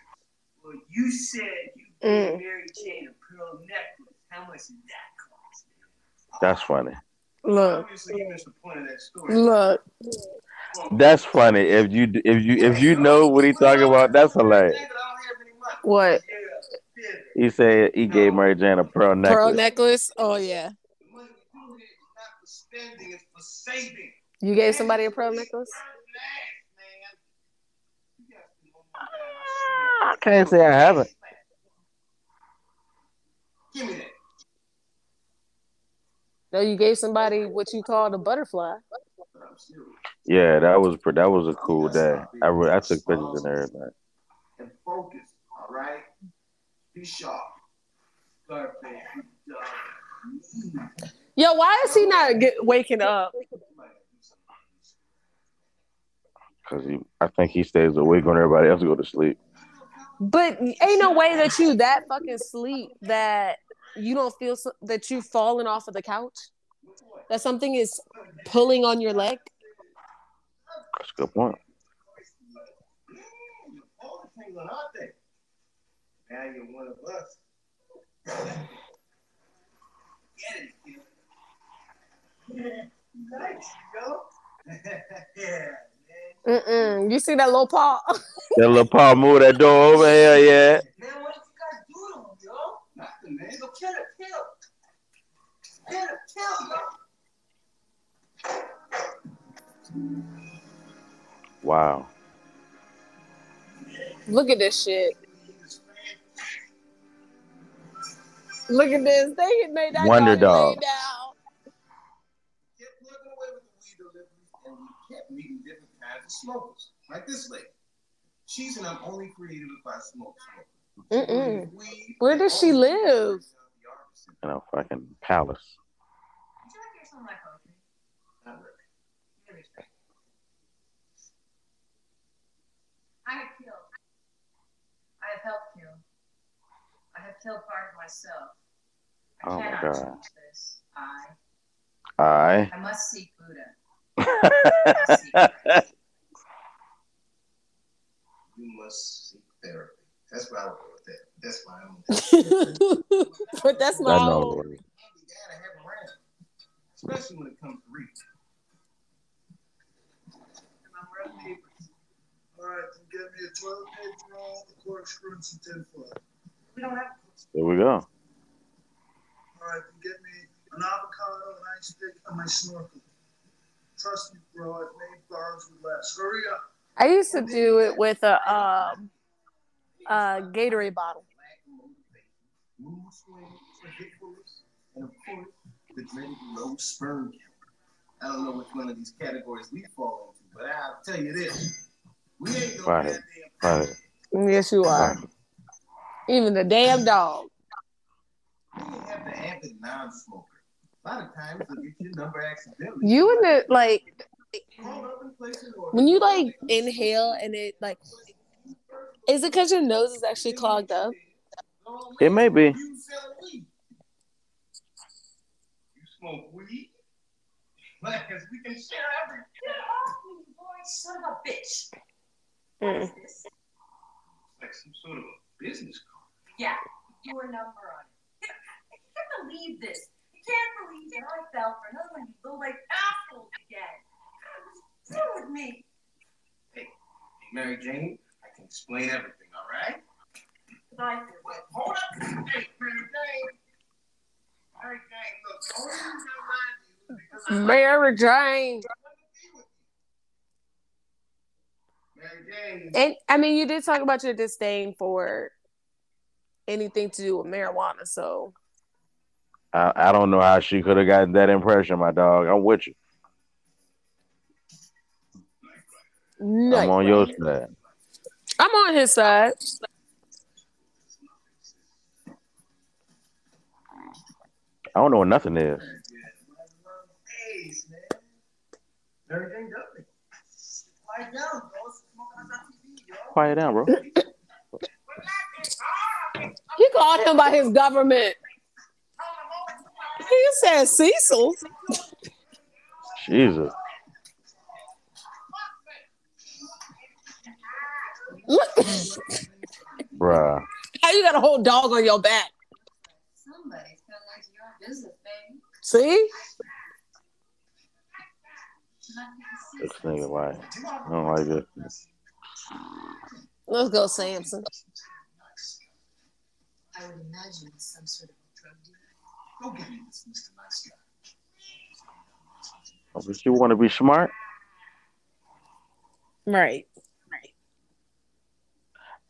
Well, you said you Mm. gave Mary Jane a pearl necklace. How much did that cost? That's funny. Look, Obviously, you missed the point of that story. look. That's funny. If you if you if you know what he talking about, that's hilarious. I don't have any money. What? Yeah, yeah. He said he gave Mary Jane a pearl necklace. Pearl necklace? Oh yeah. The money we do here is not for spending, it's for saving. You gave somebody a pearl necklace? I can't say I haven't. Give me that. No, you gave somebody what you called a butterfly. But I'm serious. Yeah, that was that was a cool day. I re- I took pictures and everything. And focus, all right? Be sharp. Scarface, good dog. Yo, why is he not get, waking up? Cause he, I think he stays awake when everybody else go to sleep. But ain't no way that you that fucking sleep that you don't feel so, that you've fallen off of the couch. That something is pulling on your leg. That's a good point. All the things on our thing. Now you're one of us. Get it, kid. nice, yo. yeah, man. Mm-mm. You see that little paw? That little paw move that door over here, yeah. Man, what did you guys do to him, yo? Nothing, man. Go kill it, kill. Kill it, kill, yo. Wow. Look at this shit. Look at this. They made that Wonder dog Dog. down. Kept plugging away with the weed deliveries, and we kept meeting different kinds of smokers, like this lady. She's an I'm only creative if I smoke. smoker. Where does she live? In a fucking palace. Would you like to hear some of my poetry? Not really. Give me a second. I have killed. I have helped kill. I have killed part of myself. I Oh my cannot God. this. I, I. I must seek Buddha. You must seek therapy. That's why I would go with that. That's why I'm. but that's my I own. Lord. You gotta have 'em around, especially when it comes to reading. And I'm running papers. All right, then get me a toilet paper roll, a corkscrew, and some tinfoil. We don't have There we go. All right, then get me an avocado, an ice pick, and my snorkel. Trust me, bro, I've made bars with less. Hurry up. I used to do it with a um a Gatorade bottle. And of course, the dreaded low sperm count. I don't know which one of these categories we fall into, but I'll tell you this. We ain't no Right. Right. Yes, you are. Even the damn dog. Ain't have the avid non-smoker. A lot of times they'll get your number accidentally. You and the like Hold up and place an order. when you like inhale and it like is it because your nose is actually clogged up? It may be. You sell weed. You smoke weed? Because we can share everything. Get off me, boy, son of a bitch. Mm. is this? Like some sort of a business card. Yeah, your number on it. I can't believe this. I can't believe that I fell for another one of you little like assholes again. What's with me? Hey, Mary Jane, I can explain everything, all right? But I Well, hold up. Hey, Mary Jane. Mary Jane, look, the only reason I you because I Mary Jane. Mary Jane. And I mean you did talk about your disdain for anything to do with marijuana, so I, I don't know how she could have gotten that impression, my dog. I'm with you. No. I'm on your side. I'm on his side. I don't know what nothing is. Days, man. Mary Jane Dudley. Quiet down, bro. It's smoking on TV, yo. Quiet down, bro. He called him by his government. He said Cecil. Jesus. Look, Bruh. how you got a whole dog on your back? Somebody's got like your own business, baby. See? This nigga like, I don't like it. Let's go, Samson. I would imagine it's some sort of a drug dealer. Go get me Mr. Nice Guy. Oh, But you want to be smart? Right.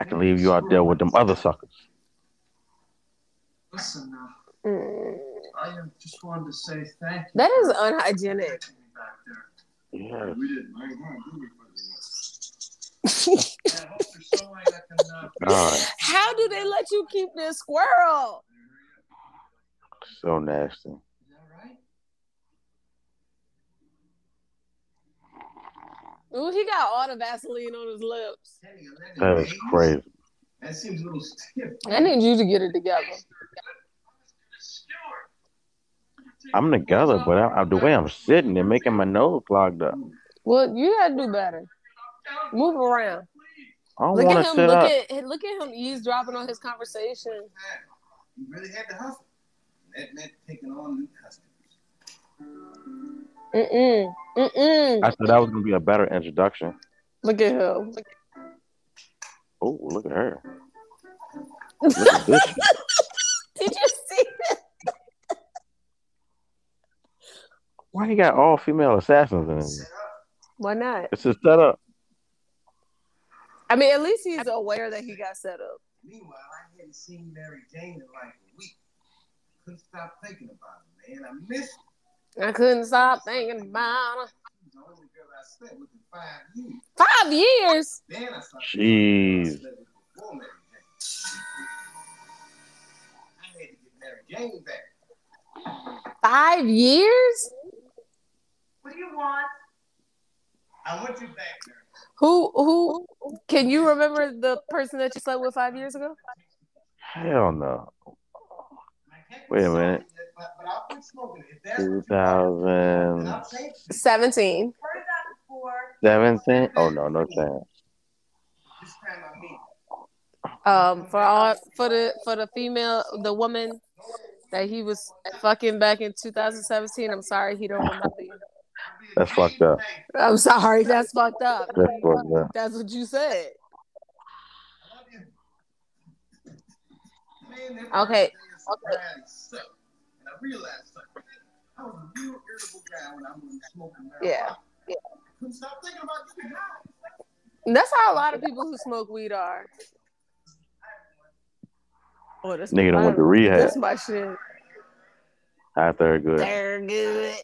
I can leave you out there with them other suckers. Listen, now, Mm. I uh, just wanted to say thank you. That is unhygienic. taking me back there. Yeah. We didn't. I ain't gonna do it for you. And I hope there's somebody that can. Uh, God, How do they let you keep this squirrel? so nasty. Is that right? Ooh, he got all the Vaseline on his lips. Kenny, you let That it is crazy. That seems a little stiff. I need you to get it together. I'm together, but I, I, the way I'm sitting, they're making my nose clogged up. Well, you gotta do better. Move around. I don't Look at him. sit Look up. at look at him eavesdropping on his conversation. You really had to hustle. That meant taking on new customers. Mm mm mm I said that was gonna be a better introduction. Look at him. Oh, look at her. Look at this. Did you see that? Why he got all female assassins in it? Why not? It's a setup. I mean, at least he's aware that he got set up. Meanwhile, I hadn't seen Mary Jane in like a week. Couldn't stop thinking about her, man. I missed her. I couldn't stop thinking about her. She was the only girl I slept with in five years. Five years. Then I started Jeez. I slept with before Mary Jane. I had to get Mary Jane back. Five years? What do you want? I want you back, Mary. Who who can you remember the person that you slept with five years ago? Hell no. I can't Wait a minute. Smoking, But, but I'll quit smoking. If that's what you want, then 2017. I'll take it. Seventeen. Heard that before. Oh no, no chance. This time I mean it. Um, for all for the for the female the woman that he was fucking back in 2017. I'm sorry he don't remember you. That's fucked up. I'm sorry, that's fucked up. That's fucked up. That's what you said. I love you. Man, that Okay. Realized something. I was a real irritable guy when I was smoking marijuana. Yeah. I couldn't stop thinking about getting high. That's how a lot of people who smoke weed are. Oh, that's Nigga done my, went to rehab. That's my shit. I Thurgood. They're good.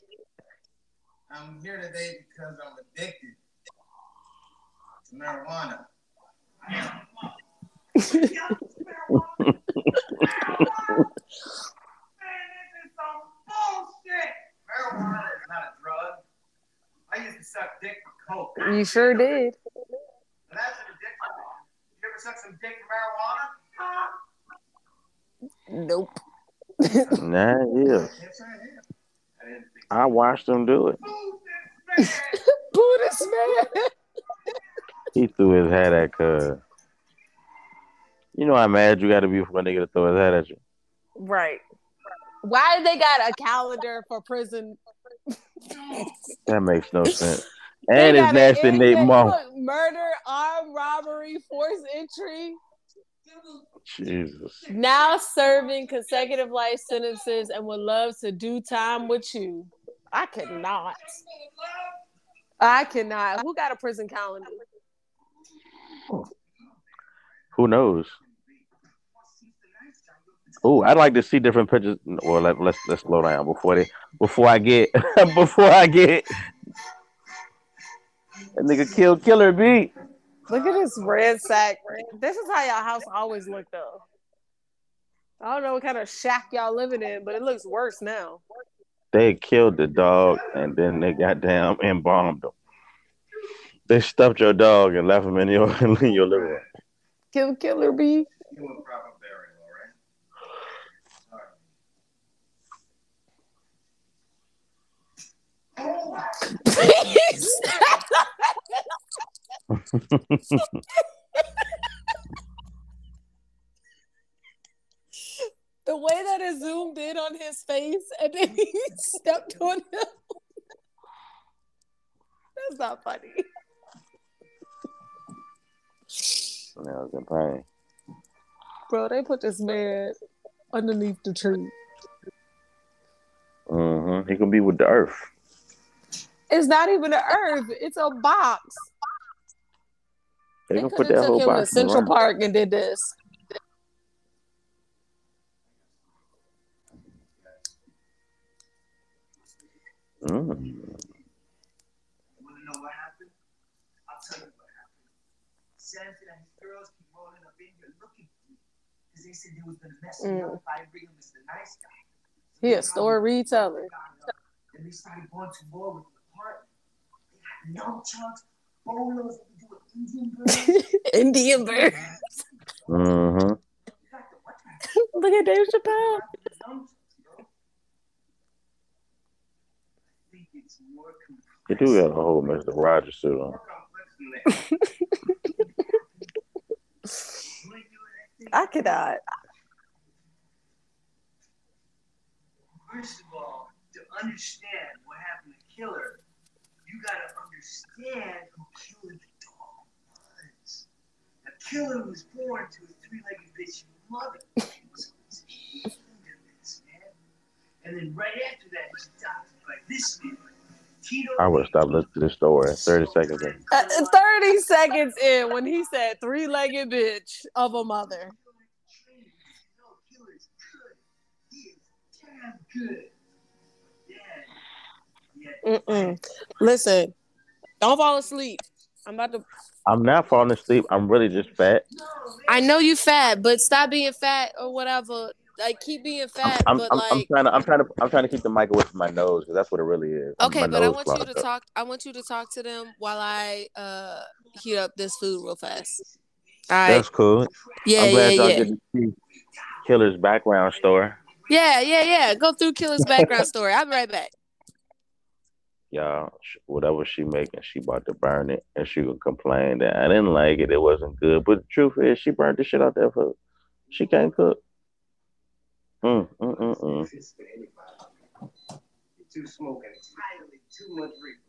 I'm here today because I'm addicted to marijuana. Marijuana is not a drug. I used to suck dick for coke. You sure did. And that's an addiction. You ever suck some dick for marijuana? Nope. Nah, yeah. Yes, I have. I I watched them do it. Move this. Buddhist man. He threw his hat at cuz. You know how mad you gotta be for a nigga to throw his hat at you. Right. Why they got a calendar for prison? That makes no sense. And it's nasty an- Nate Murder, armed robbery, forced entry. Jesus. Now serving consecutive life sentences and would love to do time with you. I cannot. I cannot. Who got a prison calendar? Who knows? Oh, I'd like to see different pictures. Well, let, let's let's slow down before they before I get before I get that nigga kill killer beat. Look at this red sack. This is how y'all house always looked though. I don't know what kind of shack y'all living in, but it looks worse now. They killed the dog and then they got down and bombed him. They stuffed your dog and left him in your in your living room. Kill Killer Bee. You want proper burial, all right? All right. The way that it zoomed in on his face and then he stepped on him. That's not funny. I was in pain. Bro, they put this man underneath the tree. Mm-hmm. He can be with the earth. It's not even an earth, it's a box. They, They can could put have that took whole him to box in Central the ground. Park and did this. Mm. You want to know what happened? I'll tell you what happened. Samson and his girls keep rolling up in here looking for me because they said they was going to mess me up if I didn't bring him as the nice guy. He a story reteller. And they started going to war with the apartment. They got nunchucks, bolos, they do an Indian girl. Indian bird. Mm-hmm. They got the what? Look at Dave Chappelle. I think it's They do got a whole Mr. Rogers suit on. Work on fixing that. I cannot. First of all, to understand what happened to Killer, you gotta understand who Killer the dog was. Now, Killer was born to a three-legged bitch mother. So he's this, man. And then right after that, he's adopted by this man. Tito I would stop listening to this story. Thirty seconds in. Uh, 30 seconds in when he said three legged bitch of a mother. Killer is good. He is damn good. Mm-mm. Listen, don't fall asleep. I'm about to. I'm not falling asleep. I'm really just fat. I know you fat, but stop being fat or whatever. Like keep being fat, I'm, but I'm, like I'm trying to I'm trying to I'm trying to keep the mic away from my nose because that's what it really is. okay. My But I want you to up. talk. I want you to talk to them while I uh heat up this food real fast. All right. That's cool. Yeah, I'm yeah, y'all yeah. get to see Killer's background story. Yeah, yeah, yeah. Go through Killer's background story. I'll be right back. Y'all, whatever she making, she about to burn it, and she would complain that I didn't like it. It wasn't good. But the truth is, she burnt the shit out that food. She can't cook. Mm, mm, mm, mm. It's for anybody. You're too smoking entirely too much reefer.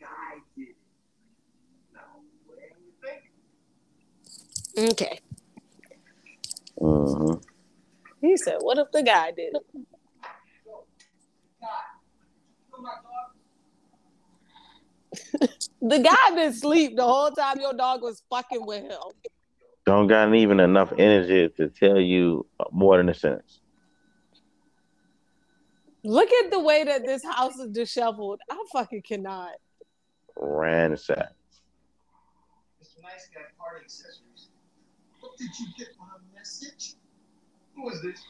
Guy did it. No, where you think? Okay. hmm He said, "What if the guy did it?" Kill my dog. The guy been sleep the whole time your dog was fucking with him. Don't got even enough energy to tell you more than a sentence. Look at the way that this house is disheveled. I fucking cannot. Ransack. Mr. Nice Guy Party Accessories. What did you get my message? Who is this?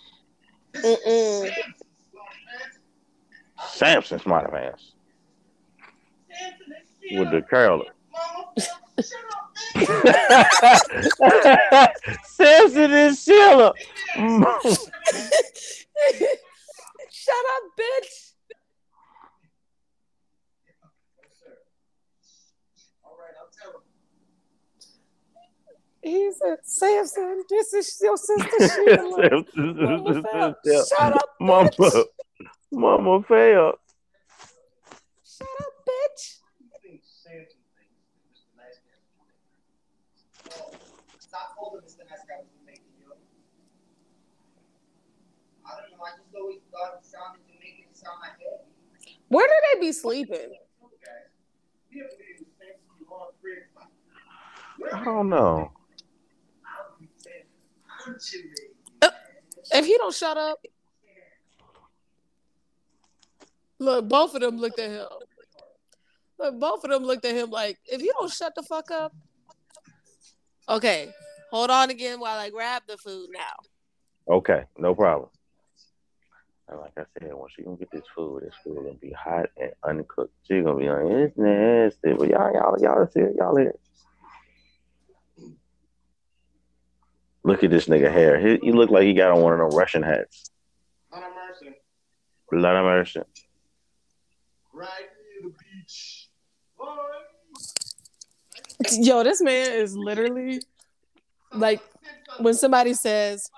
This is Mm-mm. Samson, Smart Pants. Samson Smart Pants Samson and with Sheila. the curler. Mama, shut up, bitch. Samson and Sheila. Shut up, bitch. Yes, sir. All right, I'll tell him. He said, Samson, this is your sister Sheila. Mama fell. Shut up, bitch. Mama failed. Shut up, bitch. Who thinks Samson thinks that Mr. Nice Guy was making? Stop holding Mr. Nice Guy was making you. I don't know. I just always thought it sounded to make it sound like heavy. Where do they be sleeping? Okay. You have to be with Samson you want three o'clock. I don't know. I'll pretend I'm too late. If he don't shut up. Look, both of them looked at him. Look, both of them looked at him like, if you don't shut the fuck up. Okay, hold on again while I grab the food now. Okay, no problem. And like I said, once she gonna get this food, this food gonna be hot and uncooked. She gonna be like, it's nasty. But y'all, y'all, y'all see it, y'all here. Look at this nigga hair. He, he look like he got on one of them Russian hats. Lord have mercy. Blood of mercy. Right near the beach. Boy. Yo, this man is literally like when somebody says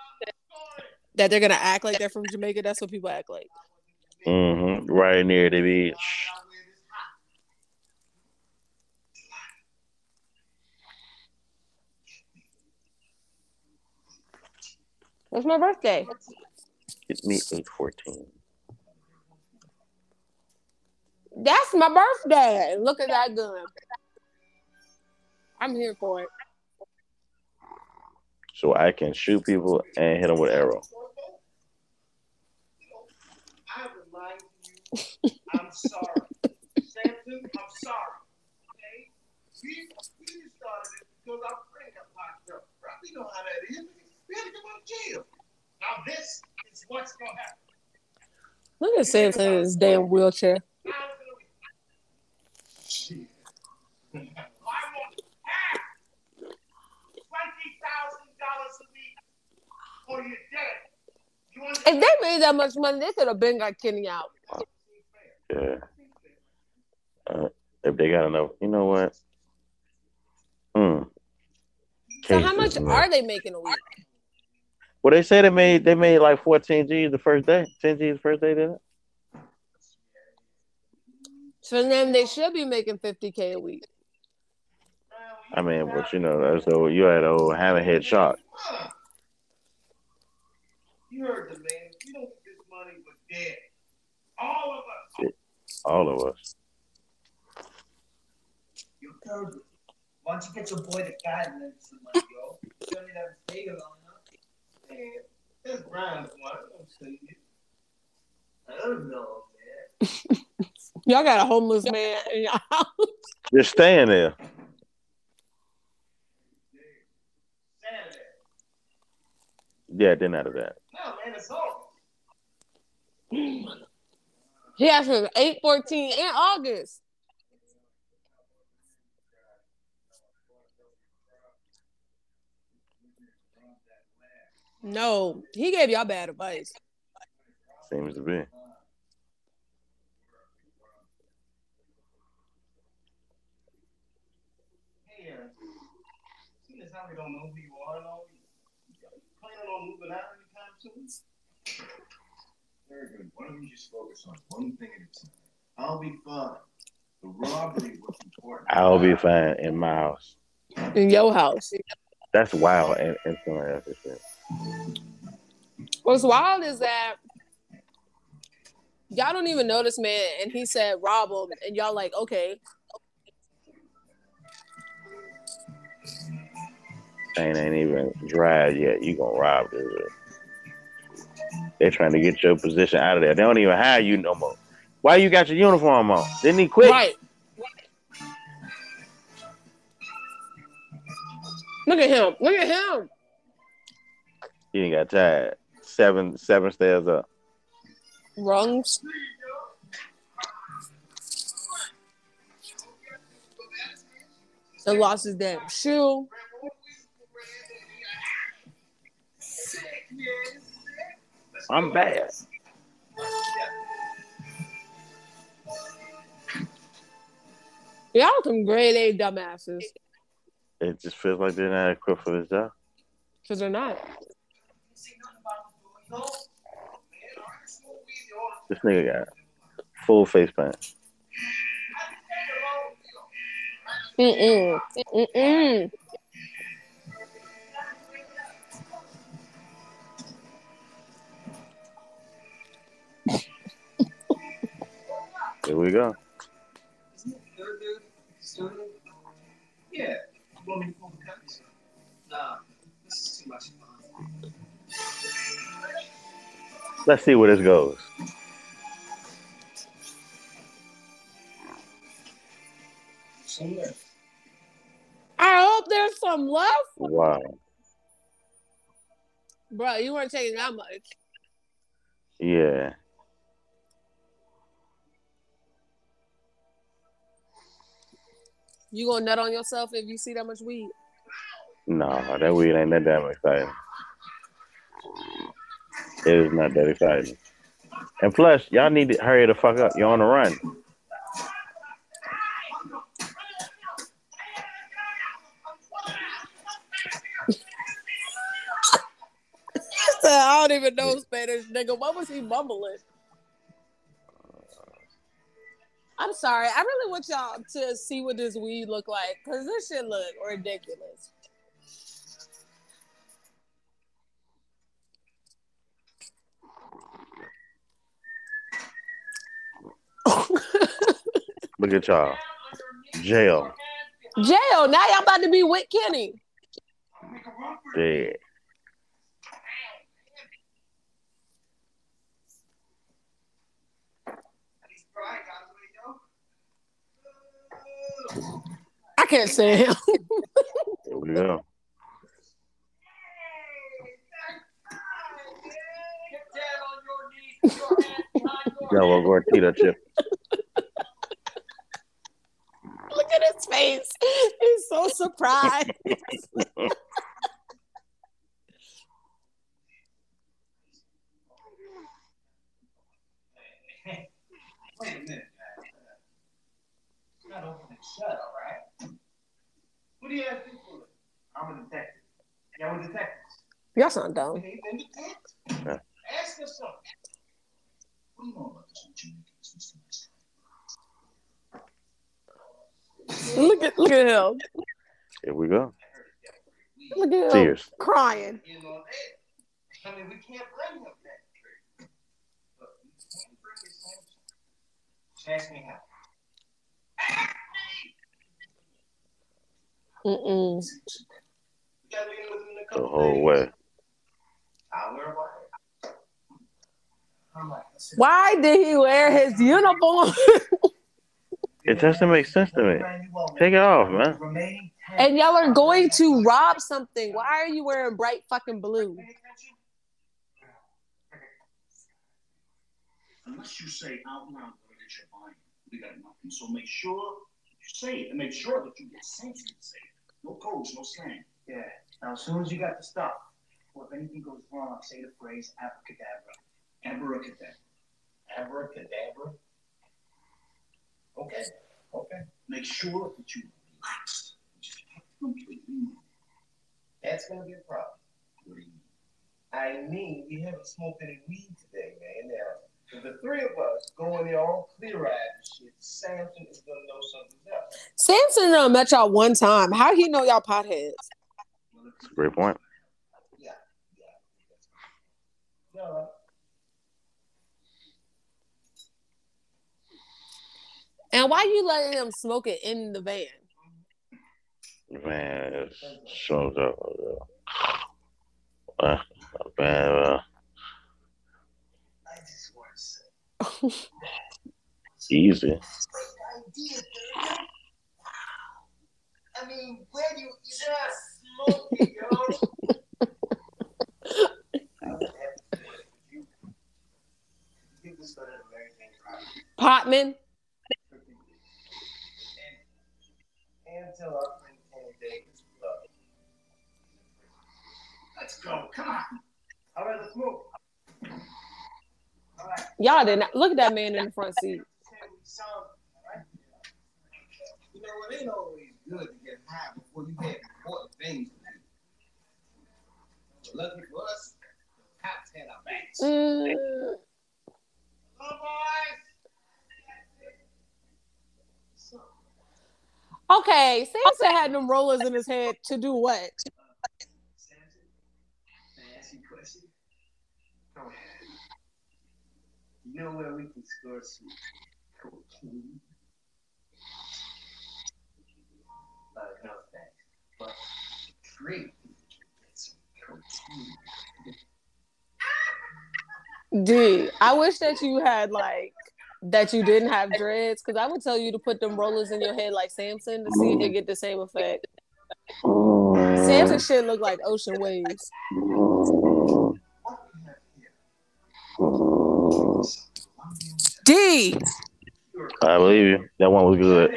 that they're gonna act like they're from Jamaica, that's what people act like. Mm-hmm. Right near the beach. It's my birthday. Get me eight fourteen. That's my birthday. Look at that gun. I'm here for it. So I can shoot people and hit them with arrow. I remind you, I'm sorry. Samson, I'm sorry. Okay? We, we started it because our friend got locked up. Right? We know how that is. We had to come out of jail. Now this is what's going to happen. Look at Samson in his damn wheelchair. Now it's gonna be- Shit. I want half. Twenty thousand dollars a week or you're dead. You If they made that much money, they could have been got Kenny out. Yeah. Uh, if they got enough, you know what? Hmm. So how much man. are they making a week? Well, they say they made they made like fourteen G's the first day. Ten G's the first day, didn't it? So then they should be making 50k a week. I mean, but you know, that's the you had old hammerhead shark. You heard the man. We don't get this money, we're dead. All of us. All of us. Yo, Kirby, why don't you get your boy the guy and lend some money, yo? You only never stayed long enough. Man, that's Brian's one. Don't say it. I don't know, man. Y'all got a homeless man in your house. Just staying there. Yeah, then out of that. No, man, it's over. He asked for 814 in August. No, he gave y'all bad advice. Seems to be. Don't know who you are planning on moving out anytime soon? Very good. Why don't we just focus on one thing at a time? I'll be fine. The robbery was important. I'll be fine in my house. In your house. That's wild and, and something else to say. What's wild is that y'all don't even know this man, and he said rob him, and y'all like, okay, Thing ain't even dried yet. You gonna rob this. Bitch. They trying to get your position out of there. They don't even hire you no more. Why you got your uniform on? Didn't he quit? right. Look at him. Look at him. He ain't got tired. Seven seven stairs up. Rungs. And lost his damn shoe. I'm bad. Y'all some grade A dumbasses. It just feels like they're not equipped for this job. Because they're not. This nigga got full face paint. Mm-mm. Mm-mm. Here we go. Third dude, started? Yeah. You want me to pull the cuts? Nah, this is too much fun. Let's see where this goes. Somewhere. I hope there's some left. Wow. Bro, you weren't taking that much. Yeah. You gonna nut on yourself if you see that much weed? No, that weed ain't that damn exciting. It is not that exciting. And plus, y'all need to hurry the fuck up. You're on the run. I don't even know Spanish, nigga. What was he mumbling? I'm sorry. I really want y'all to see what this weed look like because this shit look ridiculous. Look at y'all. Jail. Jail. Now y'all about to be with Kenny. Dead. I can't say him. There we go. Yellow Gortita chip. Look at his face. He's so surprised. Wait a minute, guys. Not open and shut, all right? What do you have to do for it? I'm a detective. Yeah, we're detectives. Y'all sound dumb. Okay, then detectives. Yeah. Ask us something. What do you know about this one, Jimmy? Mr. Nice Guy? Look at look at him. Here we go. Look at crying. I mean we can't bring him Tears. crying. You know that. I Why did he wear his uniform? It doesn't make sense to me. Take it off, man. and y'all are going to rob something. Why are you wearing bright fucking blue? Unless you say out loud what it is you're buying, we got nothing. So make sure you say it and make sure that you get sense to say it. No codes, no slang. Yeah. Now, as soon as you got the stuff, or if anything goes wrong, say the phrase abracadabra. Abracadabra. Abracadabra. Okay. Okay. Make sure that you relax. Just. That's gonna be a problem. What do you mean? I mean, we haven't smoked any weed today, man. Now, if the three of us go in there all clear eyed and shit, Samson is gonna know something else. Samson done met y'all one time. How he know y'all potheads? Well, if It's a great point. Yeah. Yeah. No. And why you letting him smoke it in the van? Man, it so. Uh, man, uh, I just want to say, easy. I mean, where do you just smoke it, yo? I would have to do it with you. You can start an American crowd. Potman. And, and our friend Kenny Davis we. Let's go. Come on. All right, let's move. All right. Y'all did not look at that man in the front seat. Tell me something, all right? You know, it ain't always good to get high before you have important things to do. But lucky for us, the cops had our backs. Mm, Hello, boys. So, okay, Samson had them rollers in his head to do what? Samson, can I you a question? Go ahead. You know where we can score some cocaine? Uh, no thanks. But great if we can get some cocaine. D, I wish that you had like that you didn't have dreads because I would tell you to put them rollers in your head like Samson to see if you mm. get the same effect. Samson mm. shit look like ocean waves. What we have here? D, I believe you. That one was good.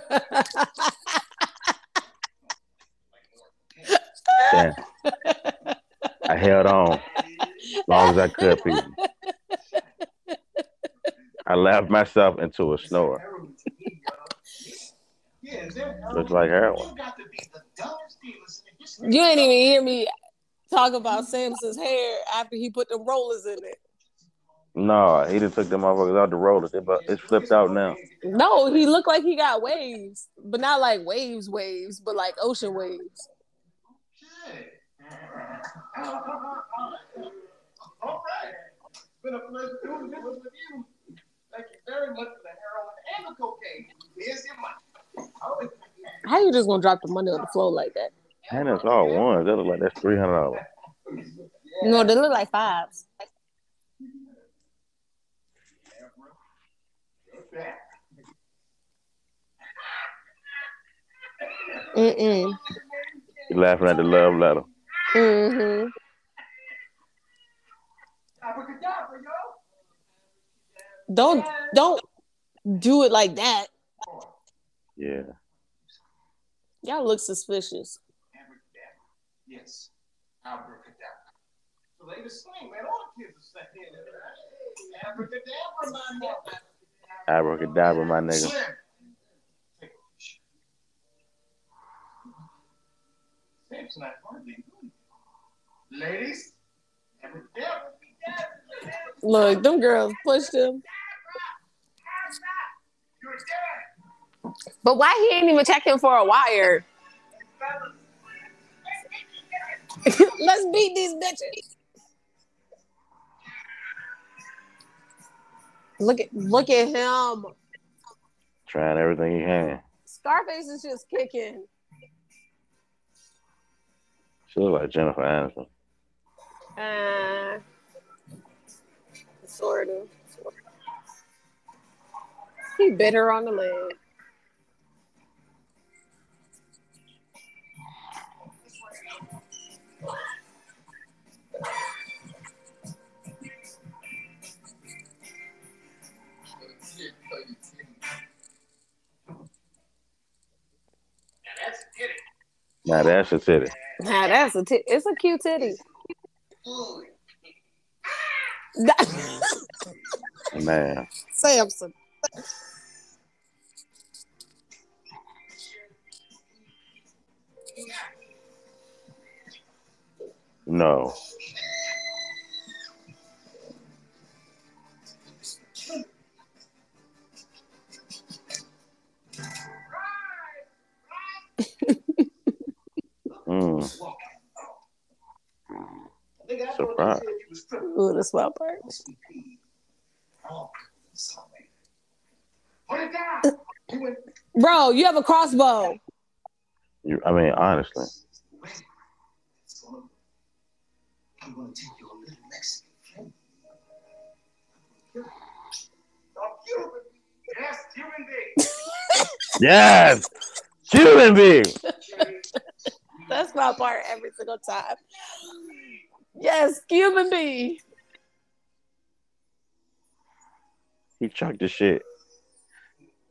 Damn. I held on as long as I could, people. I laughed myself into a snore. Looks like heroin. You didn't even hear me talk about Samson's hair after he put the rollers in it. No, he just took them motherfuckers out the rollers. It, bu- it's flipped out now. No, he looked like he got waves, but not like waves, waves, but like ocean waves. All right. It's been a pleasure doing business with you. Thank you very much for the heroin and the cocaine. Here's your money. How you just gonna drop the money on the floor like that? And it's all ones. That look like that's three hundred dollars. No, they look like fives. Mm-mm. You laughing at the love letter. Mm-hmm. Abracadabra, yo. Don't don't do it like that. Yeah. Y'all look suspicious. Yes. Abracadabra. The latest slang, man. All the kids are saying it. Abracadabra, my nigga. Abracadabra, my nigga. Slim. Ladies. Look, them girls pushed him. But why he ain't even checking for a wire? Let's beat these bitches. Look at look at him. Trying everything he can. Scarface is just kicking. She look like Jennifer Aniston. Uh, sort of. He bit her on the leg. Now that's it. Now that's a titty. Nah, that's a t- it's a cute titty. Man. Samson. No. Mm. Nigga, I thought Surprise. you said you was stripping. Ooh, the swell part. Sorry. Put it down. You went Bro, you have a crossbow. You, I mean, honestly. away. It's gonna- I'm gonna take your little Mexican friend. Yes, human being. Yes. Cuban big. That's my part every single time. Yes, Cuban B. He chucked the shit.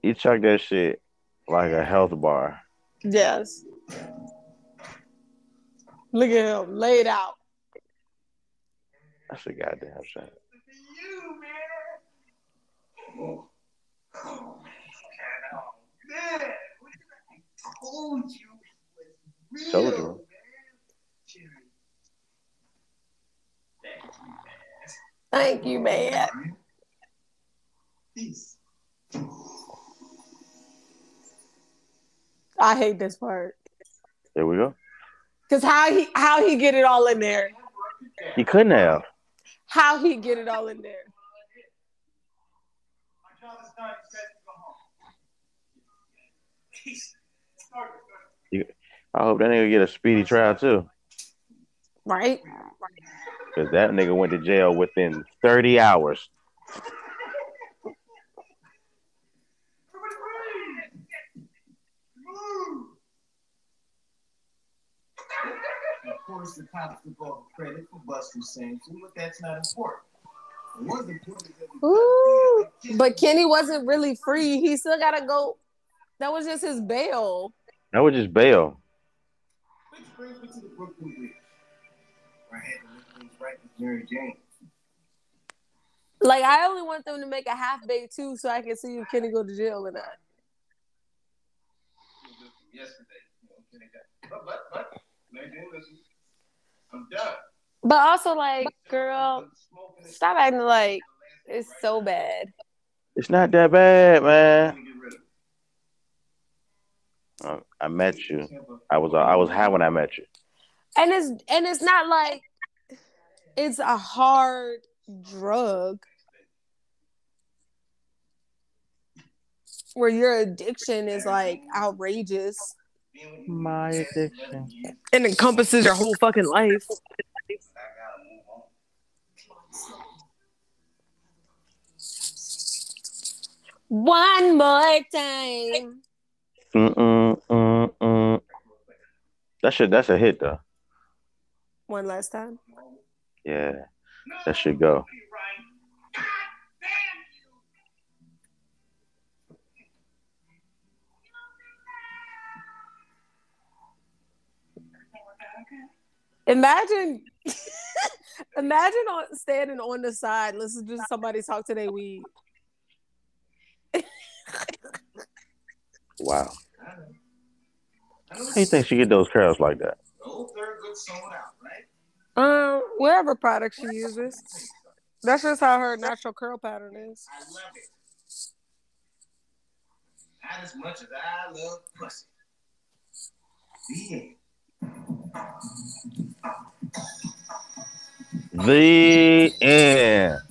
He chucked that shit like a health bar. Yes. Look at him laid out. That's a goddamn shame. You, man. Oh, oh, man. Man, what did I told you it was real, Told you. man. Jerry. Thank you, man. Thank you, man. Peace. I hate this part. There we go. Cause how he how he get it all in there? He couldn't have. How he get it all in there? My job is done. He says to go home. Peace. I hope that nigga get a speedy trial too. Right. Right? Because that nigga went to jail within 30 hours. Of course, the cops took all the credit for busting Samson, but that's not important. What's important that Ooh, got but Kenny wasn't really free. He still gotta go. That was just his bail. That was just bail. Mary Jane. Like I only want them to make a half day too, so I can see if Kenny go to jail or not. Yesterday, you know, Kenny got- but but but Mary Jane, I'm done. But also, like, girl, I'm smoking it. stop acting like it's so bad. It's not that bad, man. gonna get rid of it. Uh, I met you. I was uh, I was high when I met you. And it's and it's not like it's a hard drug where your addiction is like outrageous My addiction. and encompasses your whole fucking life. One more time. Mm-mm, mm-mm. That shit, that's a hit though. One last time. Yeah, that should go. Imagine, imagine on standing on the side, listen to somebody talk to their weed. Wow. How do you think she get those curls like that? No Thurgood sold out, right? Um, whatever product she uses, that's just how her natural curl pattern is. I love it. Not as much as I love pussy. The end. The end.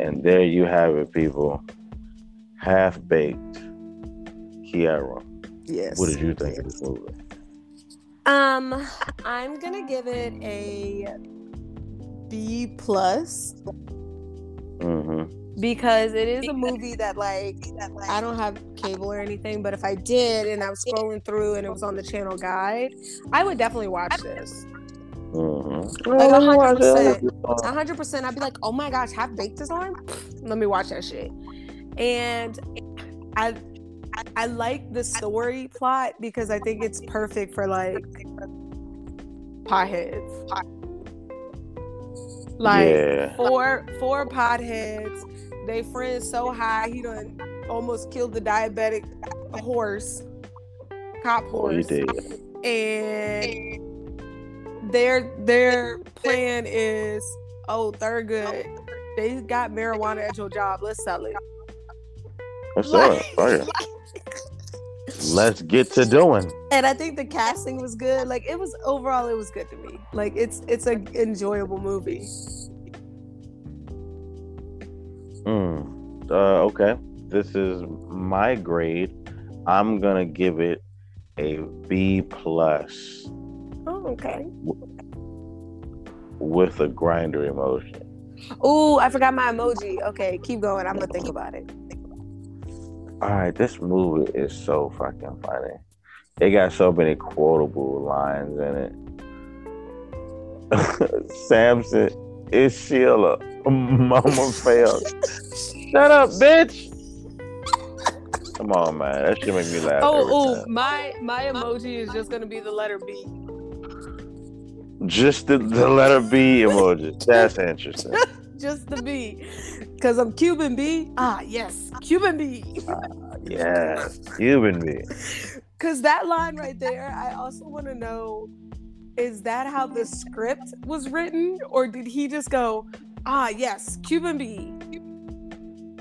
And there you have it, people. Half baked. Kiara, Yes. what did you think of this movie? Um, I'm gonna give it a B plus Mm-hmm. because it is a movie that like I don't have cable or anything, but if I did and I was scrolling through and it was on the channel guide, I would definitely watch this. Mm-hmm. Like hundred percent. Hundred percent. I'd be like, oh my gosh, half baked this on. Let me watch that shit. And I, I like the story plot because I think it's perfect for like potheads. Like yeah. four four potheads. They friends so high he done almost killed the diabetic horse, cop Oh, horse did. and their their plan is oh Thurgood they got marijuana at your job let's sell it do it. Fuck it. Let's get to doing. and I think the casting was good like it was overall it was good to me like it's it's a enjoyable movie Mm. Uh, okay. This is my grade. I'm gonna give it a B plus oh okay with a grinder emotion. oh I forgot my emoji okay keep going I'm gonna think about it All right, this movie is so fucking funny. It got so many quotable lines in it. Samson is Sheila. Mama failed. Shut up, bitch. Come on, man. That should make me laugh. oh oh time. my my emoji is just gonna be the letter B Just the, the letter B emoji. That's interesting. just the B because I'm Cuban B ah yes Cuban B Yes. Cuban B. Because that line right there, I also want to know is that how the script was written? Or did he just go, ah, yes, Cuban B?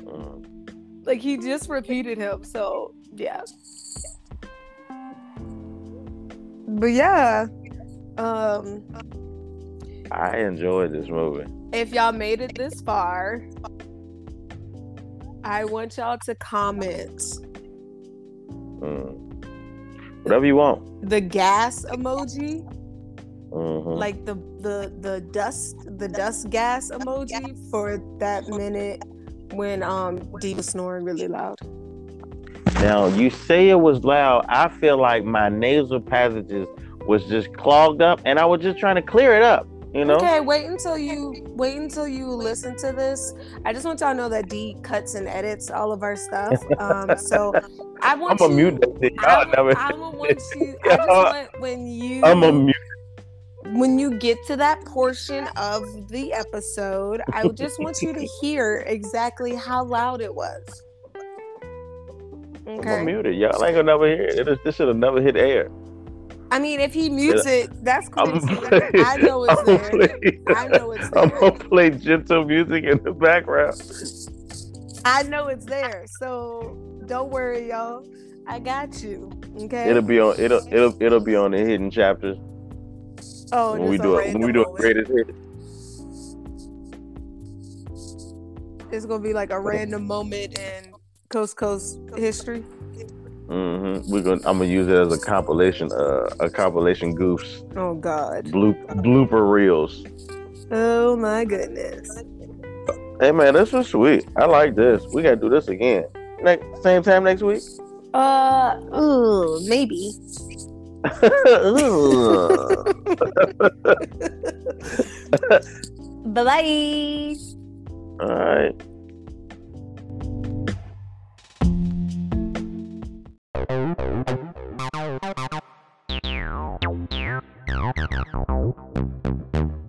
Mm. Like he just repeated him. So, yeah. But yeah. Um, I enjoyed this movie. if y'all made it this far, I want y'all to comment Mm. Whatever you want. the gas emoji Mhm. like the the the dust the dust gas emoji for that minute when um Dee was snoring really loud. Now you say it was loud. I feel like my nasal passages was just clogged up, and I was just trying to clear it up. You know. Okay, wait until you wait until you listen to this. I just want y'all to know that D cuts and edits all of our stuff. Um, so I I'm want gonna you. mute that thing. I, I want you. I just want when you I'm gonna mute. when you get to that portion of the episode, I just want you to hear exactly how loud it was. I'm Okay. mute it. Y'all ain't gonna never hear it. it this should have never hit air. I mean, if he mutes it, that's cool. I'm too. gonna play, I know it's I'm there. play, I know it's I'm gonna play gentle music in the background. I know it's there. So don't worry, y'all. I got you. Okay. It'll be on. It'll it'll it'll be on the hidden chapters oh, when we do it. When we do a greatest hit. It's gonna be like a random moment in Coast Coast history. Hmm We're gonna. I'm gonna use it as a compilation. Uh, a compilation goofs, Oh God. bloop, blooper reels. Oh my goodness. Hey man, this was sweet. I like this. We gotta do this again. Next same time next week. Uh, ooh, maybe. Bye bye. All right. Thank you.